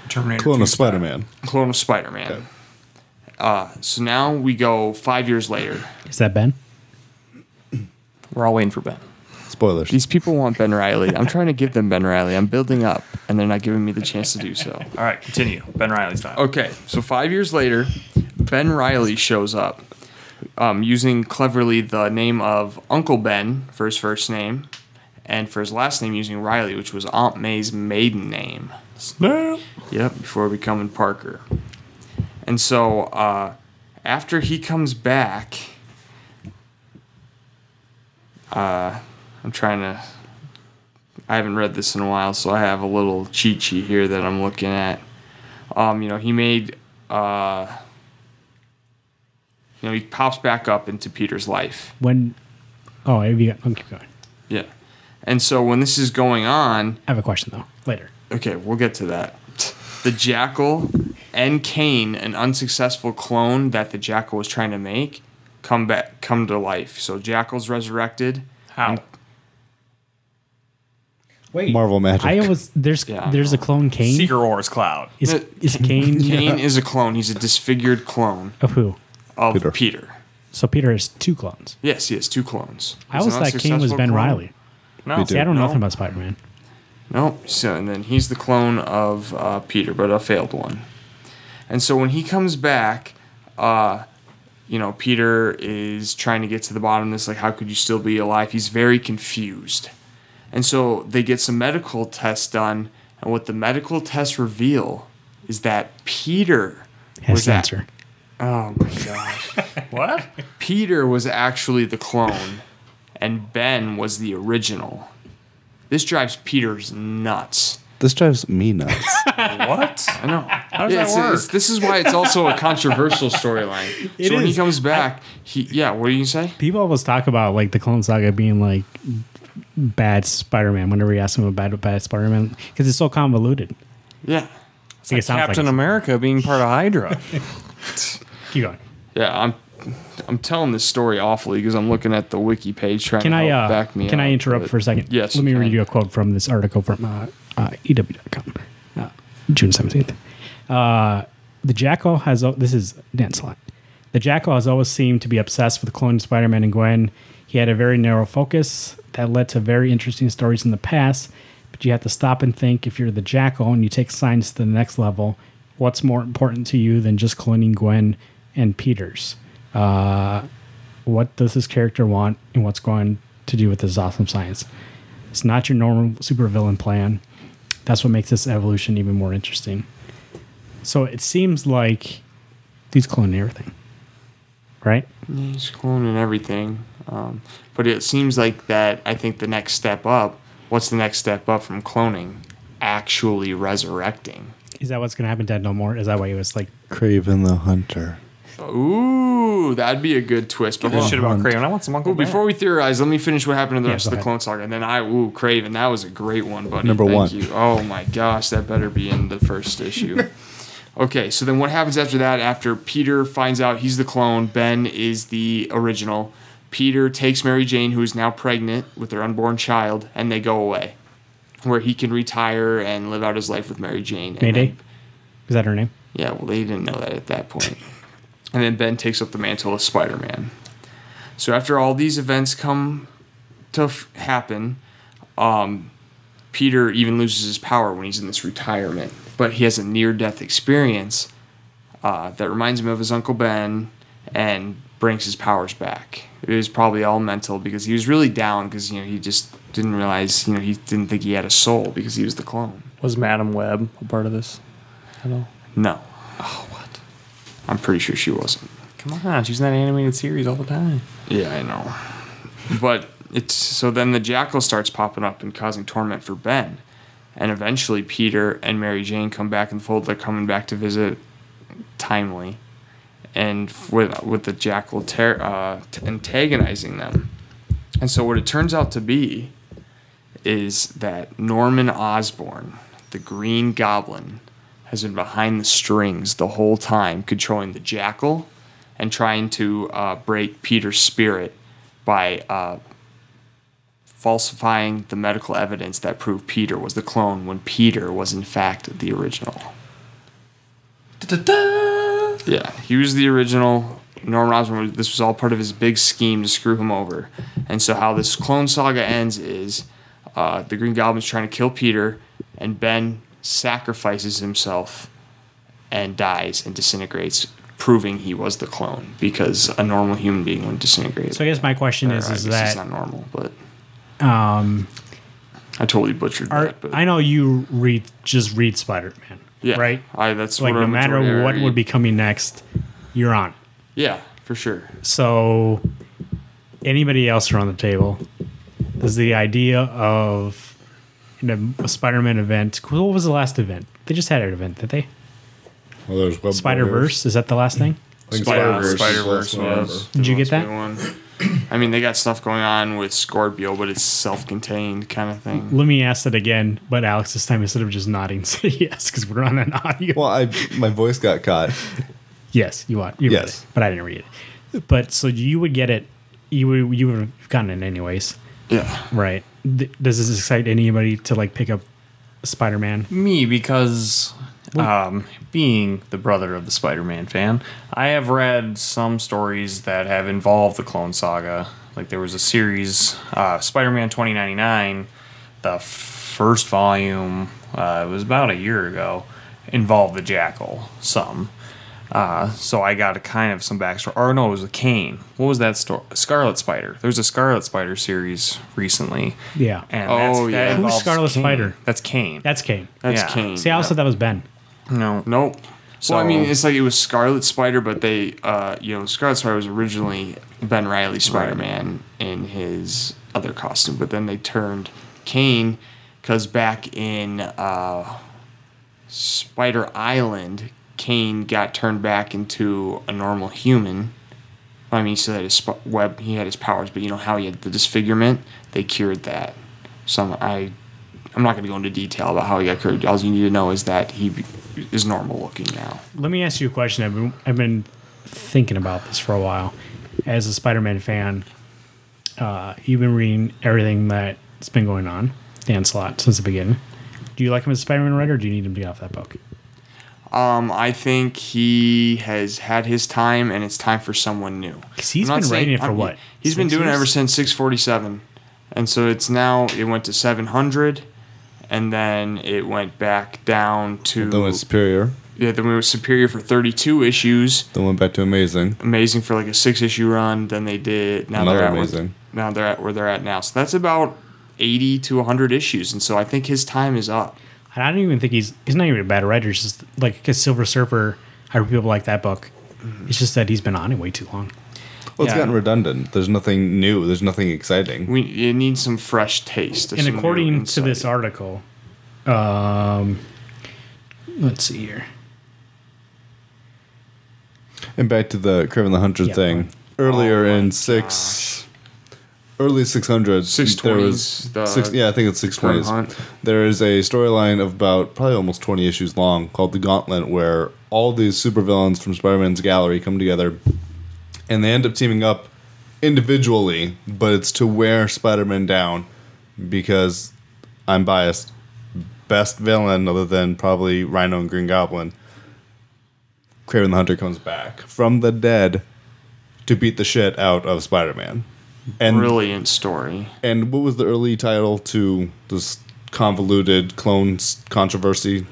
Terminator. Clone of Spider Man. Clone of Spider Man. Okay. Uh, so now we go five years later. Is that Ben? We're all waiting for Ben. Spoilers. These people want Ben Riley. I'm trying to give them Ben Riley. I'm building up, and they're not giving me the chance to do so. All right, continue. Ben Riley's time. Okay, so five years later, Ben Riley shows up um, using cleverly the name of Uncle Ben for his first name, and for his last name using Riley, which was Aunt May's maiden name. Snap. Yep, before becoming Parker. And so uh, after he comes back, uh, I'm trying to. I haven't read this in a while, so I have a little cheat sheet here that I'm looking at. Um, you know, he made. Uh, you know, he pops back up into Peter's life. When? Oh, maybe you got, I'll keep going. Yeah. And so when this is going on, I have a question though. Later. Okay, we'll get to that. The Jackal and Kaine, an unsuccessful clone that the Jackal was trying to make, come back, come to life. So Jackal's resurrected. How? Wait. Marvel magic. I was there's Yeah, I there's a clone Kaine. Secret Wars Cloud. Is Uh, is Kaine Kaine is a clone. He's a disfigured clone of who? of Peter. Peter. So Peter has two clones. Yes, he has two clones. I He's always an thought Kaine was unsuccessful Ben clone. Riley. No. Me too. See, I don't know No. nothing about Spider Man. No, so and then he's the clone of uh, Peter, but a failed one. And so when he comes back, uh, you know, Peter is trying to get to the bottom of this. Like, how could you still be alive? He's very confused. And so they get some medical tests done, and what the medical tests reveal is that Peter Has was at- cancer. Oh my gosh. (laughs) What? Peter was actually the clone, and Ben was the original. This drives Peter's nuts. this drives me nuts. (laughs) what? I know. How does Yeah, that it's- work? it's- this is why it's also a controversial storyline. (laughs) It So when he comes back, he yeah. What do you say? People always talk about like the Clone Saga being like bad Spider Man. Whenever you ask him about bad Spider Man, because it's so convoluted. Yeah, I think it sounds Captain like America being part of Hydra. (laughs) Keep going. yeah. I'm I'm telling this story awfully because I'm looking at the wiki page trying Can to I uh, back me. can I interrupt but- for a second? Yes, Let me you read you a quote from this article from uh, uh, EW.com, uh, June seventeenth. Uh, The Jackal has this is Dan Slott. The Jackal has always seemed to be obsessed with cloning Spider-Man and Gwen. He had a very narrow focus that led to very interesting stories in the past. But you have to stop and think if you're the Jackal and you take science to the next level, what's more important to you than just cloning Gwen and Peters? Uh, what does this character want and what's going to do with this awesome science? It's not your normal supervillain plan. That's what makes this evolution even more interesting. So it seems like he's cloning everything, right? He's cloning everything. Um, but it seems like that. I think the next step up. What's the next step up from cloning? Actually resurrecting. Is that what's going to happen to Ed No More? Is that why he was like, Kraven the Hunter. Ooh, that'd be a good twist. But This shit about Kraven. I want some Uncle Well, before we theorize, let me finish what happened in the Yeah, rest of the ahead. Clone Saga, and then I ooh Kraven. That was a great one, buddy. Number Thank one. You. Oh my gosh, that better be in the first issue. (laughs) okay, so then what happens after that? After Peter finds out he's the clone, Ben is the original. Peter takes Mary Jane, who is now pregnant with their unborn child, and they go away, where he can retire and live out his life with Mary Jane. And Mayday? then- Is that her name? yeah, well, they didn't know that at that point. (laughs) And then Ben takes up the mantle of Spider Man. So after all these events come to f- happen, um, Peter even loses his power when he's in this retirement. But he has a near death experience uh, that reminds him of his Uncle Ben and brings his powers back. It was probably all mental because he was really down because you know he just didn't realize you know he didn't think he had a soul because he was the clone. Was Madame Web a part of this? at all? No. Oh, what? I'm pretty sure she wasn't. Come on, she's in that animated series all the time. Yeah, I know. But it's so then the jackal starts popping up and causing torment for Ben. And eventually Peter and Mary Jane come back the fold. They're coming back to visit timely. And with with the jackal ter- uh, antagonizing them. And so what it turns out to be is that Norman Osborn, the Green Goblin, has been behind the strings the whole time, controlling the jackal and trying to uh, break Peter's spirit by uh, falsifying the medical evidence that proved Peter was the clone when Peter was in fact the original. Yeah, he was the original. Norman Osborn. This was all part of his big scheme to screw him over. And so, how this clone saga ends is uh, the Green Goblin's trying to kill Peter, and Ben sacrifices himself and dies and disintegrates, proving he was the clone because a normal human being wouldn't disintegrate. So I guess my question Or, is, is guess it's not normal, but um, I totally butchered are, that. But I know you read just read Spider Man, yeah, right? I that's Like what no matter what would be coming next, you're on. Yeah, for sure. So anybody else around the table, does the idea of in a, a Spider-Man event? What was the last event? They just had an event, did they? Well, there's Spider Verse is that the last thing? Is the last one yes. Did you get that? One. I mean, they got stuff going on with Scorpio, but it's self-contained kind of thing. Let me ask that again, but Alex this time instead of just nodding, (laughs) say yes because we're on an audio. Well, I my voice got caught. yes, you want you read Yes. it, but I didn't read it. But so you would get it, you would you would have gotten it anyways, Yeah. right? Th- Does this excite anybody to like pick up Spider-Man? Me, because um, being the brother of the Spider-Man fan, I have read some stories that have involved the Clone Saga. Like there was a series, uh, Spider-Man 2099, the first volume. Uh, it was about a year ago. Involved the Jackal some. Uh, so I got a kind of some backstory. Or no, it was a Kaine. What was that story? Scarlet Spider. There's a Scarlet Spider series recently. Yeah, And Oh, that's, yeah. that Who's Scarlet Kaine. Spider? That's Kaine. that's Kaine. That's Yeah. Kaine. See, I also yeah. thought that was Ben. No, Nope. well, I mean, it's like it was Scarlet Spider, but they, uh, you know, Scarlet Spider was originally Ben Riley Spider Man in his other costume, but then they turned Kaine because back in uh, Spider Island, Kaine got turned back into a normal human. I mean, so that his sp- web, he had his powers, but you know how he had the disfigurement? They cured that. So I'm, I, I'm not going to go into detail about how he got cured. All you need to know is that he is normal looking now. Let me ask you a question. I've been I've been thinking about this for a while. As a Spider-Man fan, uh, you've been reading everything that's been going on, Dan Slott, since the beginning. Do you like him as a Spider-Man writer, or do you need him to get off that book? Um, I think he has had his time, and it's time for someone new. 'Cause he's been writing it for I'm- what, He's been six doing it ever since 647, and so it's now it went to 700, and then it went back down to Then was Superior. yeah. Then we were Superior for 32 issues. Then went back to Amazing. Amazing for like a six issue run. Then they did now Another they're at Amazing. Where, now they're at where they're at now. So that's about 80 to 100 issues, and so I think his time is up. And I don't even think he's he's not even a bad writer. It's just like a Silver Surfer. I people like that book. Mm-hmm. It's just that he's been on it way too long. Well, it's Yeah. gotten redundant. There's nothing new. There's nothing exciting. We it needs some fresh taste. And according to this article, um, let's see here. And back to the Kraven the Hunter Yeah. thing. Earlier Oh my in six, early six hundreds, 620s, there was six. Yeah, I think it's six twenties. There is a storyline of about probably almost twenty issues long called the Gauntlet, where all these supervillains from Spider-Man's gallery come together, and they end up teaming up individually, but it's to wear Spider-Man down because I'm biased. Best villain, other than probably Rhino and Green Goblin, Kraven the Hunter comes back from the dead to beat the shit out of Spider-Man. And Brilliant story. and what was the early title to this convoluted clones controversy?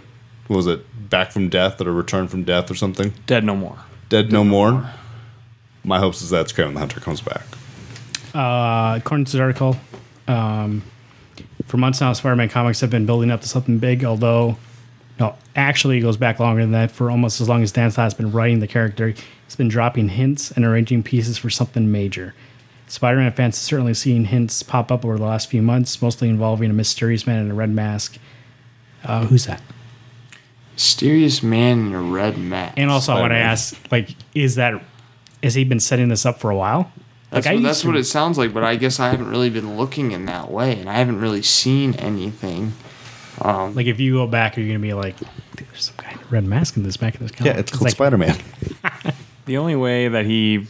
What was it Back from Death or Return from Death or something? Dead no more. Dead No More. My hopes is that Kraven the Hunter comes back. Uh, according to this article, um, for months now, Spider-Man comics have been building up to something big. Although, no, actually, it goes back longer than that. For almost as long as Dan Slott has been writing the character, he's been dropping hints and arranging pieces for something major. Spider-Man fans have certainly seen hints pop up over the last few months, mostly involving a mysterious man in a red mask. Uh, who's that? Mysterious man in a red mask. And also, I want to ask, like, is that has he been setting this up for a while? That's, like, I what, that's to- what it sounds like, but I guess I haven't really been looking in that way, and I haven't really seen anything. Um, Like, if you go back, you're gonna be like, "There's some guy in a red mask in this back of this comic." Yeah, it's called like, Spider-Man. (laughs) The only way that he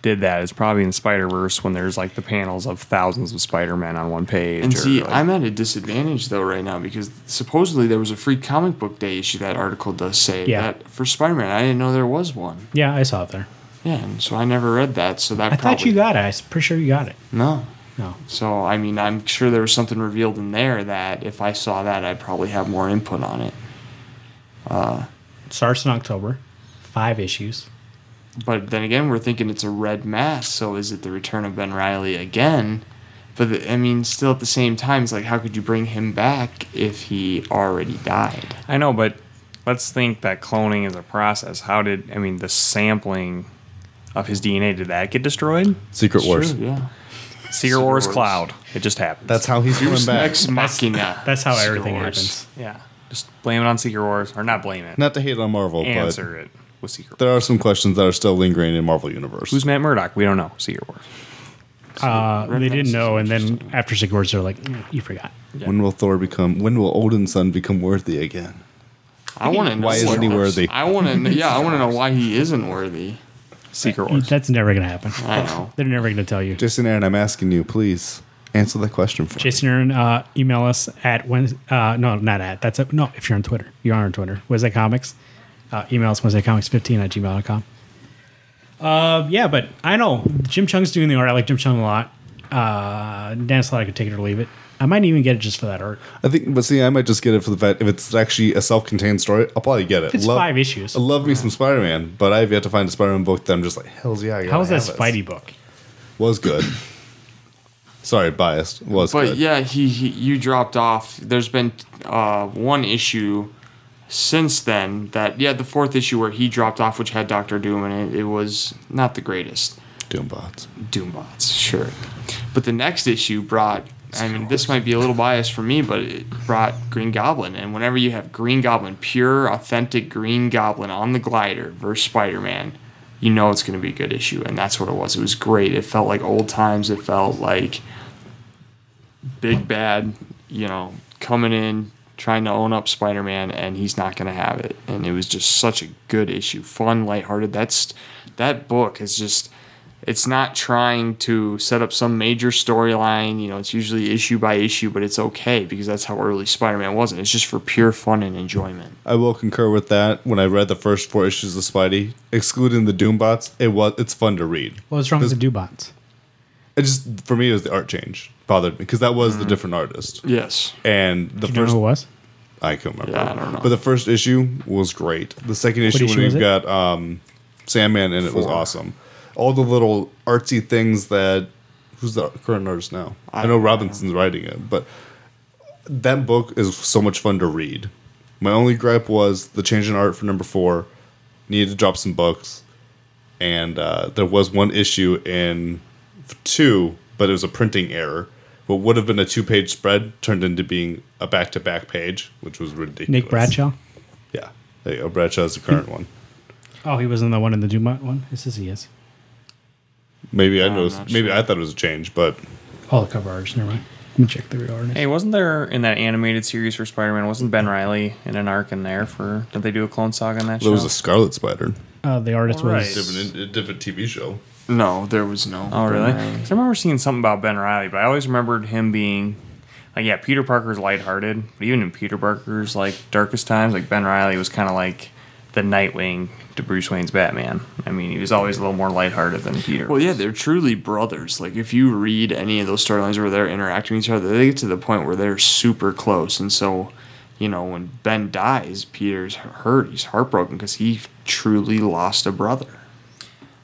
did that is probably in Spider Verse when there's like the panels of thousands of Spider Men on one page. and or, see, like- I'm at a disadvantage though right now because supposedly there was a free comic book day issue. That article does say Yeah. that for Spider-Man. I didn't know there was one. Yeah, I saw it there. Yeah, and so I never read that. So that I probably thought you got it. I'm pretty sure you got it. no. No. So I mean, I'm sure there was something revealed in there that if I saw that, I'd probably have more input on it. It starts in October. Five issues. But then again, we're thinking it's a red mask. So is it the return of Ben Riley again? But the, I mean, still at the same time, it's like, how could you bring him back if he already died? I know, but let's think that cloning is a process. How did I mean the sampling of his DNA did that get destroyed? Secret Wars. Sure, yeah. Secret Wars Wars. Cloud. It just happens. That's how he's coming back. Ex Machina. That's how Secret everything Wars. happens. yeah. Just blame it on Secret Wars, or not blame it. Not to hate on Marvel, Answer it with Secret. but there are some questions that are still lingering in Marvel Universe. Who's Matt Murdock? We don't know. Secret Wars. Uh, Red they didn't know, and then after Secret Wars, they're like, "Mm, "You forgot." When will Thor become? When will Odin's son become worthy again? I want to know Why isn't he worthy? I want to. Yeah, I want to know why he isn't worthy. Secret Wars. That's never gonna happen. I know. They're never gonna tell you. Jason Aaron, I'm asking you, please answer that question for me. Jason Aaron, uh, email us at when. Uh, no, not at. That's a, no. If you're on Twitter, you are on Twitter. Wednesday Comics. Uh, email us Wednesday Comics 15 at gmail.com. Uh, yeah, but I know Jim Cheung's doing the art. I like Jim Cheung a lot. Uh, Dan Slott, I could take it or leave it. I might even get it just for that art. I think, but see, I might just get it for the fact if it's actually a self-contained story, I'll probably get it. It's five issues. I love me some Spider-Man, but I've yet to find a Spider-Man book that I'm just like, hell's yeah. I How was gotta that have this. Spidey book? Was good. Sorry, biased. Was But good. yeah, he, he you dropped off. There's been uh, one issue since then that yeah, the fourth issue where he dropped off, which had Doctor Doom in it. It was not the greatest. Doombots. Doombots, sure. But the next issue brought. I mean, this might be a little biased for me, but it brought Green Goblin. And whenever you have Green Goblin, pure, authentic Green Goblin on the glider versus Spider Man, you know it's going to be a good issue. And that's what it was. It was great. It felt like old times. It felt like big bad, you know, coming in, trying to own up Spider Man, and he's not going to have it. And it was just such a good issue. Fun, lighthearted. That's that book is just it's not trying to set up some major storyline. You know, it's usually issue by issue, but it's okay because that's how early Spider-Man wasn't. It's just for pure fun and enjoyment. I will concur with that. When I read the first four issues of Spidey, excluding the Doombots, it was it's fun to read. What was wrong with the Doombots? It just for me it was the art change bothered me because that was the different artist. Yes. And the Do you know first who was? I can't remember. Yeah, I don't know. But the first issue was great. The second issue, issue when was we've got um, Sandman and it was awesome. All the little artsy things that who's the current artist now? I, I know don't know. Robinson's writing it, but that book is so much fun to read. My only gripe was the change in art for number four. Needed to drop some books, and uh, there was one issue in two, but it was a printing error. What would have been a two-page spread turned into being a back-to-back page, which was ridiculous. Nick Bradshaw. Yeah, there you go. Bradshaw's the current (laughs) one. Oh, he wasn't the one in the Dumont one. This is he is. Maybe I I'm noticed. Maybe sure. I thought it was a change, but All the cover artist. Never mind. Let me check the real artist. Hey, wasn't there in that animated series for Spider-Man? Wasn't Ben Reilly in an arc in there for? Did they do a Clone Saga on that there show? was a Scarlet Spider, Uh, the artist All right. was different, a different TV show. No, there was no. Oh, really? I remember seeing something about Ben Reilly, but I always remembered him being like, yeah, Peter Parker's lighthearted, but even in Peter Parker's like darkest times, like Ben Reilly was kind of like the Nightwing to Bruce Wayne's Batman. I mean, he was always a little more lighthearted than Peter. Well, yeah, they're truly brothers. Like if you read any of those storylines where they're interacting with each other, they get to the point where they're super close. And so, you know, when Ben dies, Peter's hurt. He's heartbroken because he truly lost a brother.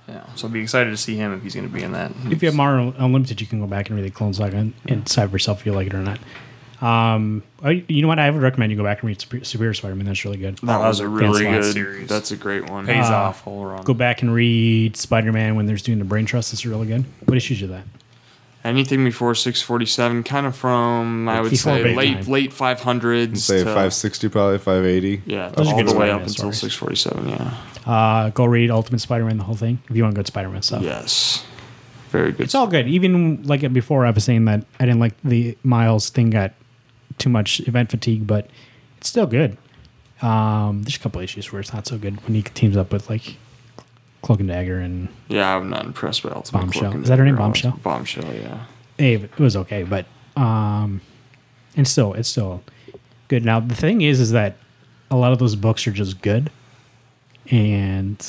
yeah, so I'd be excited to see him if he's going to be in that. If you have Marvel Unlimited, you can go back and read the Clone Saga and, and decide for yourself if you like it or not. Um, I, you know what? I would recommend you go back and read Super- Superior Spider-Man. That's really good. That that was was a a really good series. That's a great one. pays Uh, off whole run. Go back and read Spider-Man when there's doing the Brain Trust. It's really good. What issues are that? Anything before 647, kind of from I would Before say late Time. late 500s. Say to, 560, probably 580. Yeah, Those all good the way Spider-Man up until 647. Yeah. Uh, go read Ultimate Spider-Man, the whole thing. If you want good Spider-Man stuff. Yes. Very good. It's all good. Even like before, I was saying that I didn't like the Miles thing. Got too much event fatigue, but it's still good. Um, there's a couple issues where it's not so good when he teams up with like Cloak and Dagger and Yeah, I'm not impressed by Ultimate Bombshell. Is that her name, Bombshell? Bombshell, yeah. Ave. It was okay, but um, and still, it's still good. Now the thing is, is that a lot of those books are just good, and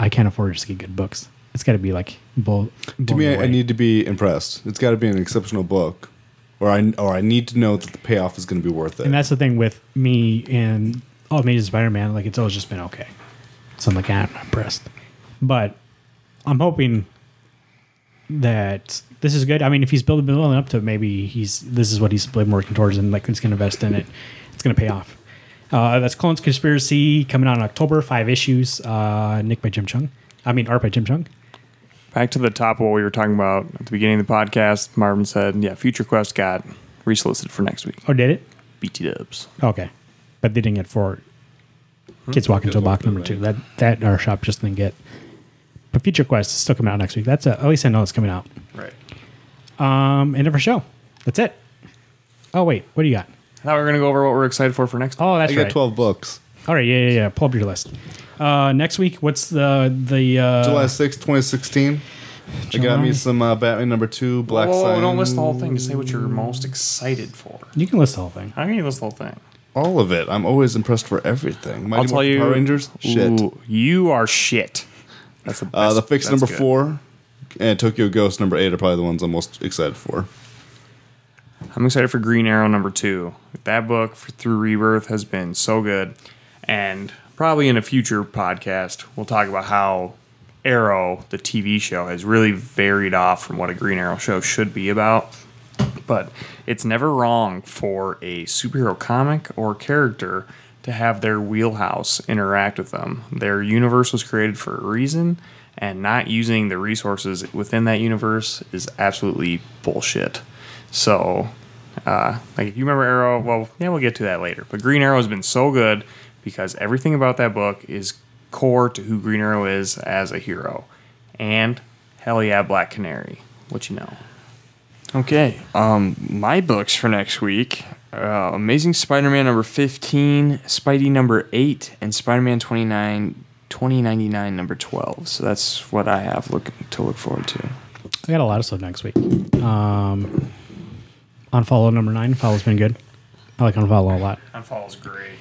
I can't afford to just get good books. It's got to be like bull. To me, I, I need to be impressed. It's got to be an exceptional book, or I or I need to know that the payoff is going to be worth it. And that's the thing with me and oh, Amazing Spider-Man. Like it's always just been okay. So I'm like, "Ah, I'm impressed, but I'm hoping that this is good. I mean, if he's building building up to it, maybe he's this is what he's been working towards, and like he's going to invest in it. It's going to pay off. Uh, that's Clones Conspiracy coming out in October. Five issues. Uh, Nick by Jim Cheung. I mean, art by Jim Cheung. Back to the top of what we were talking about at the beginning of the podcast. Marvin said, "Yeah, Future Quest got resolicited for next week. Oh, did it? BT Dubs. Okay, but they didn't get four. Kids walking to a box number two. That that our shop just didn't get. But Future Quest is still coming out next week. That's a, at least I know it's coming out. Right. Um, end of our show. That's it. Oh wait, what do you got? I thought we were gonna go over what we're excited for for next. Oh, that's I got right. 12 books. All right, yeah, yeah, yeah. Pull up your list. Uh, next week, what's the the uh, July 6th, 2016. I got me some uh, Batman number two, Black Whoa, whoa, Sign. don't list the whole thing. Just say what you're most excited for. You can list the whole thing. How can you list the whole thing? All of it. I'm always impressed for everything. Mighty I'll tell Morphin you. Power Rangers. Shit. Ooh, you are shit. That's the Uh, best- the Fix that's number good. four and Tokyo Ghost number eight are probably the ones I'm most excited for. I'm excited for Green Arrow number two. That book for, through Rebirth has been so good, and probably in a future podcast we'll talk about how Arrow, the TV show, has really varied off from what a Green Arrow show should be about. But it's never wrong for a superhero comic or character to have their wheelhouse interact with them. Their universe was created for a reason, and not using the resources within that universe is absolutely bullshit. So, uh, like if you remember Arrow, well, yeah, we'll get to that later. But Green Arrow has been so good because everything about that book is core to who Green Arrow is as a hero. And hell yeah, Black Canary. What you know? Okay. Um, my books for next week: uh, Amazing Spider-Man number fifteen, Spidey number eight, and Spider-Man twenty-nine 2099 number 12. So that's what I have look to look forward to. I got a lot of stuff next week. Um, Unfollow number nine. Follow's been good. I like Unfollow a lot. Unfollow's great.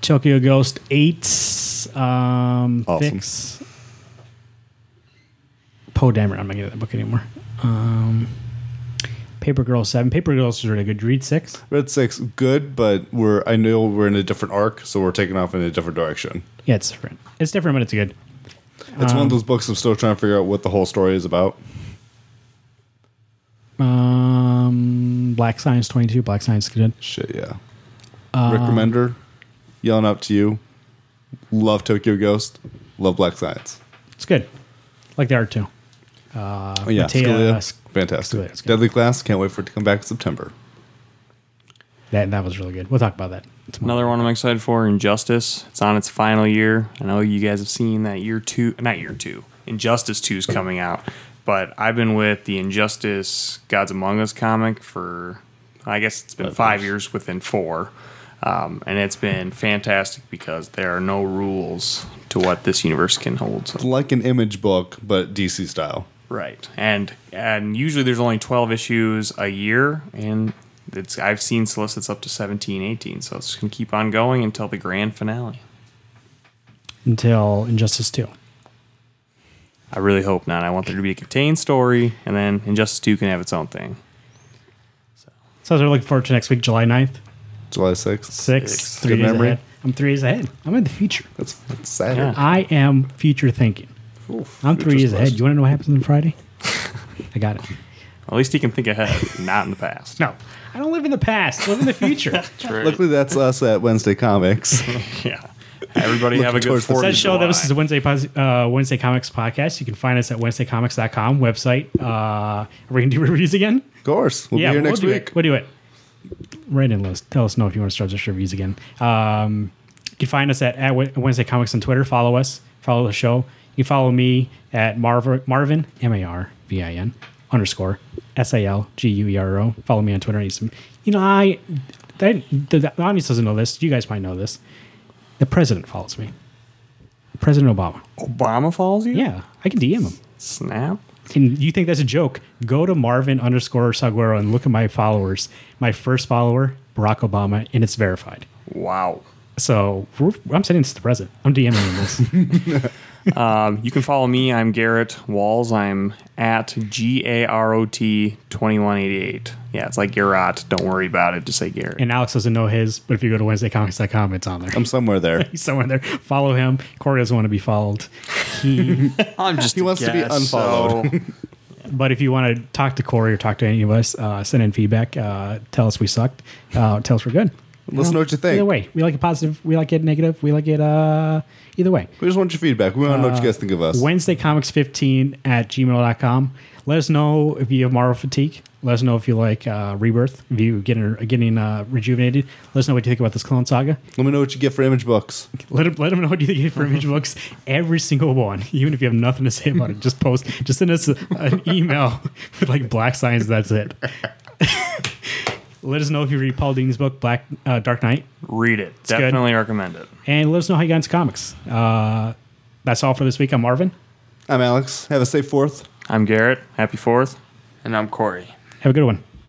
Tokyo Ghost 8. Um, Awesome. Fix. Poe Dameron. I'm not getting that book anymore. Um, Paper Girl 7. Paper Girls is really good. Read 6. Red Six, good, but we're I know we're in a different arc, so we're taking off in a different direction. Yeah, it's different. It's different, but it's good. It's Um, one of those books I'm still trying to figure out what the whole story is about. Um, Black Science 22. Black Science good. Shit, yeah. Uh, Rick Remender, yelling out to you. Love Tokyo Ghost. Love Black Science. It's good. Like the art too. Uh, Oh yeah, Matea- Scalera, fantastic. Scalera, it's. Deadly Class, can't wait for it to come back in September. That that was really good. We'll talk about that. tomorrow. Another one I'm excited for, Injustice. It's on its final year. I know you guys have seen that year two, not year two. Injustice two is coming out, but I've been with the Injustice Gods Among Us comic for, I guess it's been Five five years. years within four, um, and it's been fantastic because there are no rules to what this universe can hold. So Like an image book, but DC style. Right. And and usually there's only 12 issues a year and it's I've seen solicits up to 17, 18. So it's going to keep on going until the grand finale. until Injustice Two. I really hope not. I want there to be a contained story and then Injustice 2 can have its own thing. So as we're looking forward to next week, July 9th, July 6th. six, Six. three Good days memory. ahead. I'm three days ahead. I'm in the future. That's, that's sad. Yeah. I am future thinking. Oof, I'm three future's years ahead. blessed. You want to know what happens on Friday? (laughs) I got it. At least he can think ahead, not in the past. No, I don't live in the past. I live in the future. (laughs) True. Luckily, that's us at Wednesday Comics. (laughs) Yeah. Everybody have a good towards the 4th That of show that this is the July. Wednesday pos- uh, Wednesday Comics podcast. You can find us at wednesdaycomics.com website. Uh, are we gonna do reviews again? of course. We'll yeah, be here we'll next do week. It. We'll do it. Write in, Liz. Tell us know if you want to start this reviews again. Um, you can find us at, at Wed- Wednesday Comics on Twitter. Follow us. Follow the show. You can follow me at Marv- Marvin M A R V I N underscore S A L G U E R O. Follow me on Twitter. I need some- You know, I that, the, the audience doesn't know this. You guys might know this. The president follows me. President Obama. Obama follows you? Yeah, I can DM him. Snap. And you think that's a joke? Go to Marvin underscore Salguero and look at my followers. My first follower, Barack Obama, and it's verified. Wow. So I'm sending this to the president. I'm DMing this. (laughs) Um, you can follow me. I'm Garrett Walls. I'm at G A R O T 2188. Yeah, it's like Garrett. Don't worry about it. Just say Garrett. and Alex doesn't know his, but if you go to WednesdayComics.com, it's on there. I'm somewhere there. (laughs) He's somewhere there. Follow him. Corey doesn't want to be followed. He, (laughs) I'm just He a wants to be unfollowed. so- (laughs) but if you want to talk to Corey or talk to any of us, uh, send in feedback. Uh, tell us we sucked. Uh, tell us we're good. Let us know what you think. Either way, we like it positive. We like it negative. We like it uh, either way. We just want your feedback. We want to know what you guys think of us. Wednesday Comics 15 at gmail.com. Let us know if you have Marvel fatigue. Let us know if you like uh, Rebirth, if you getting getting uh, rejuvenated. Let us know what you think about this Clone Saga. Let me know what you get for image books. (laughs) Let them, let them know what you get for image books. Every single one, (laughs) even if you have nothing to say about it, just post. Just send us a, an email (laughs) with like Black Science. That's it. Let us know if you read Paul Dini's book, Black uh, Dark Night, Read it. good. Definitely recommend it. and let us know how you got into comics. Uh, that's all for this week. I'm Marvin. I'm Alex. Have a safe fourth. I'm Garrett. Happy 4th. and I'm Corey. Have a good one.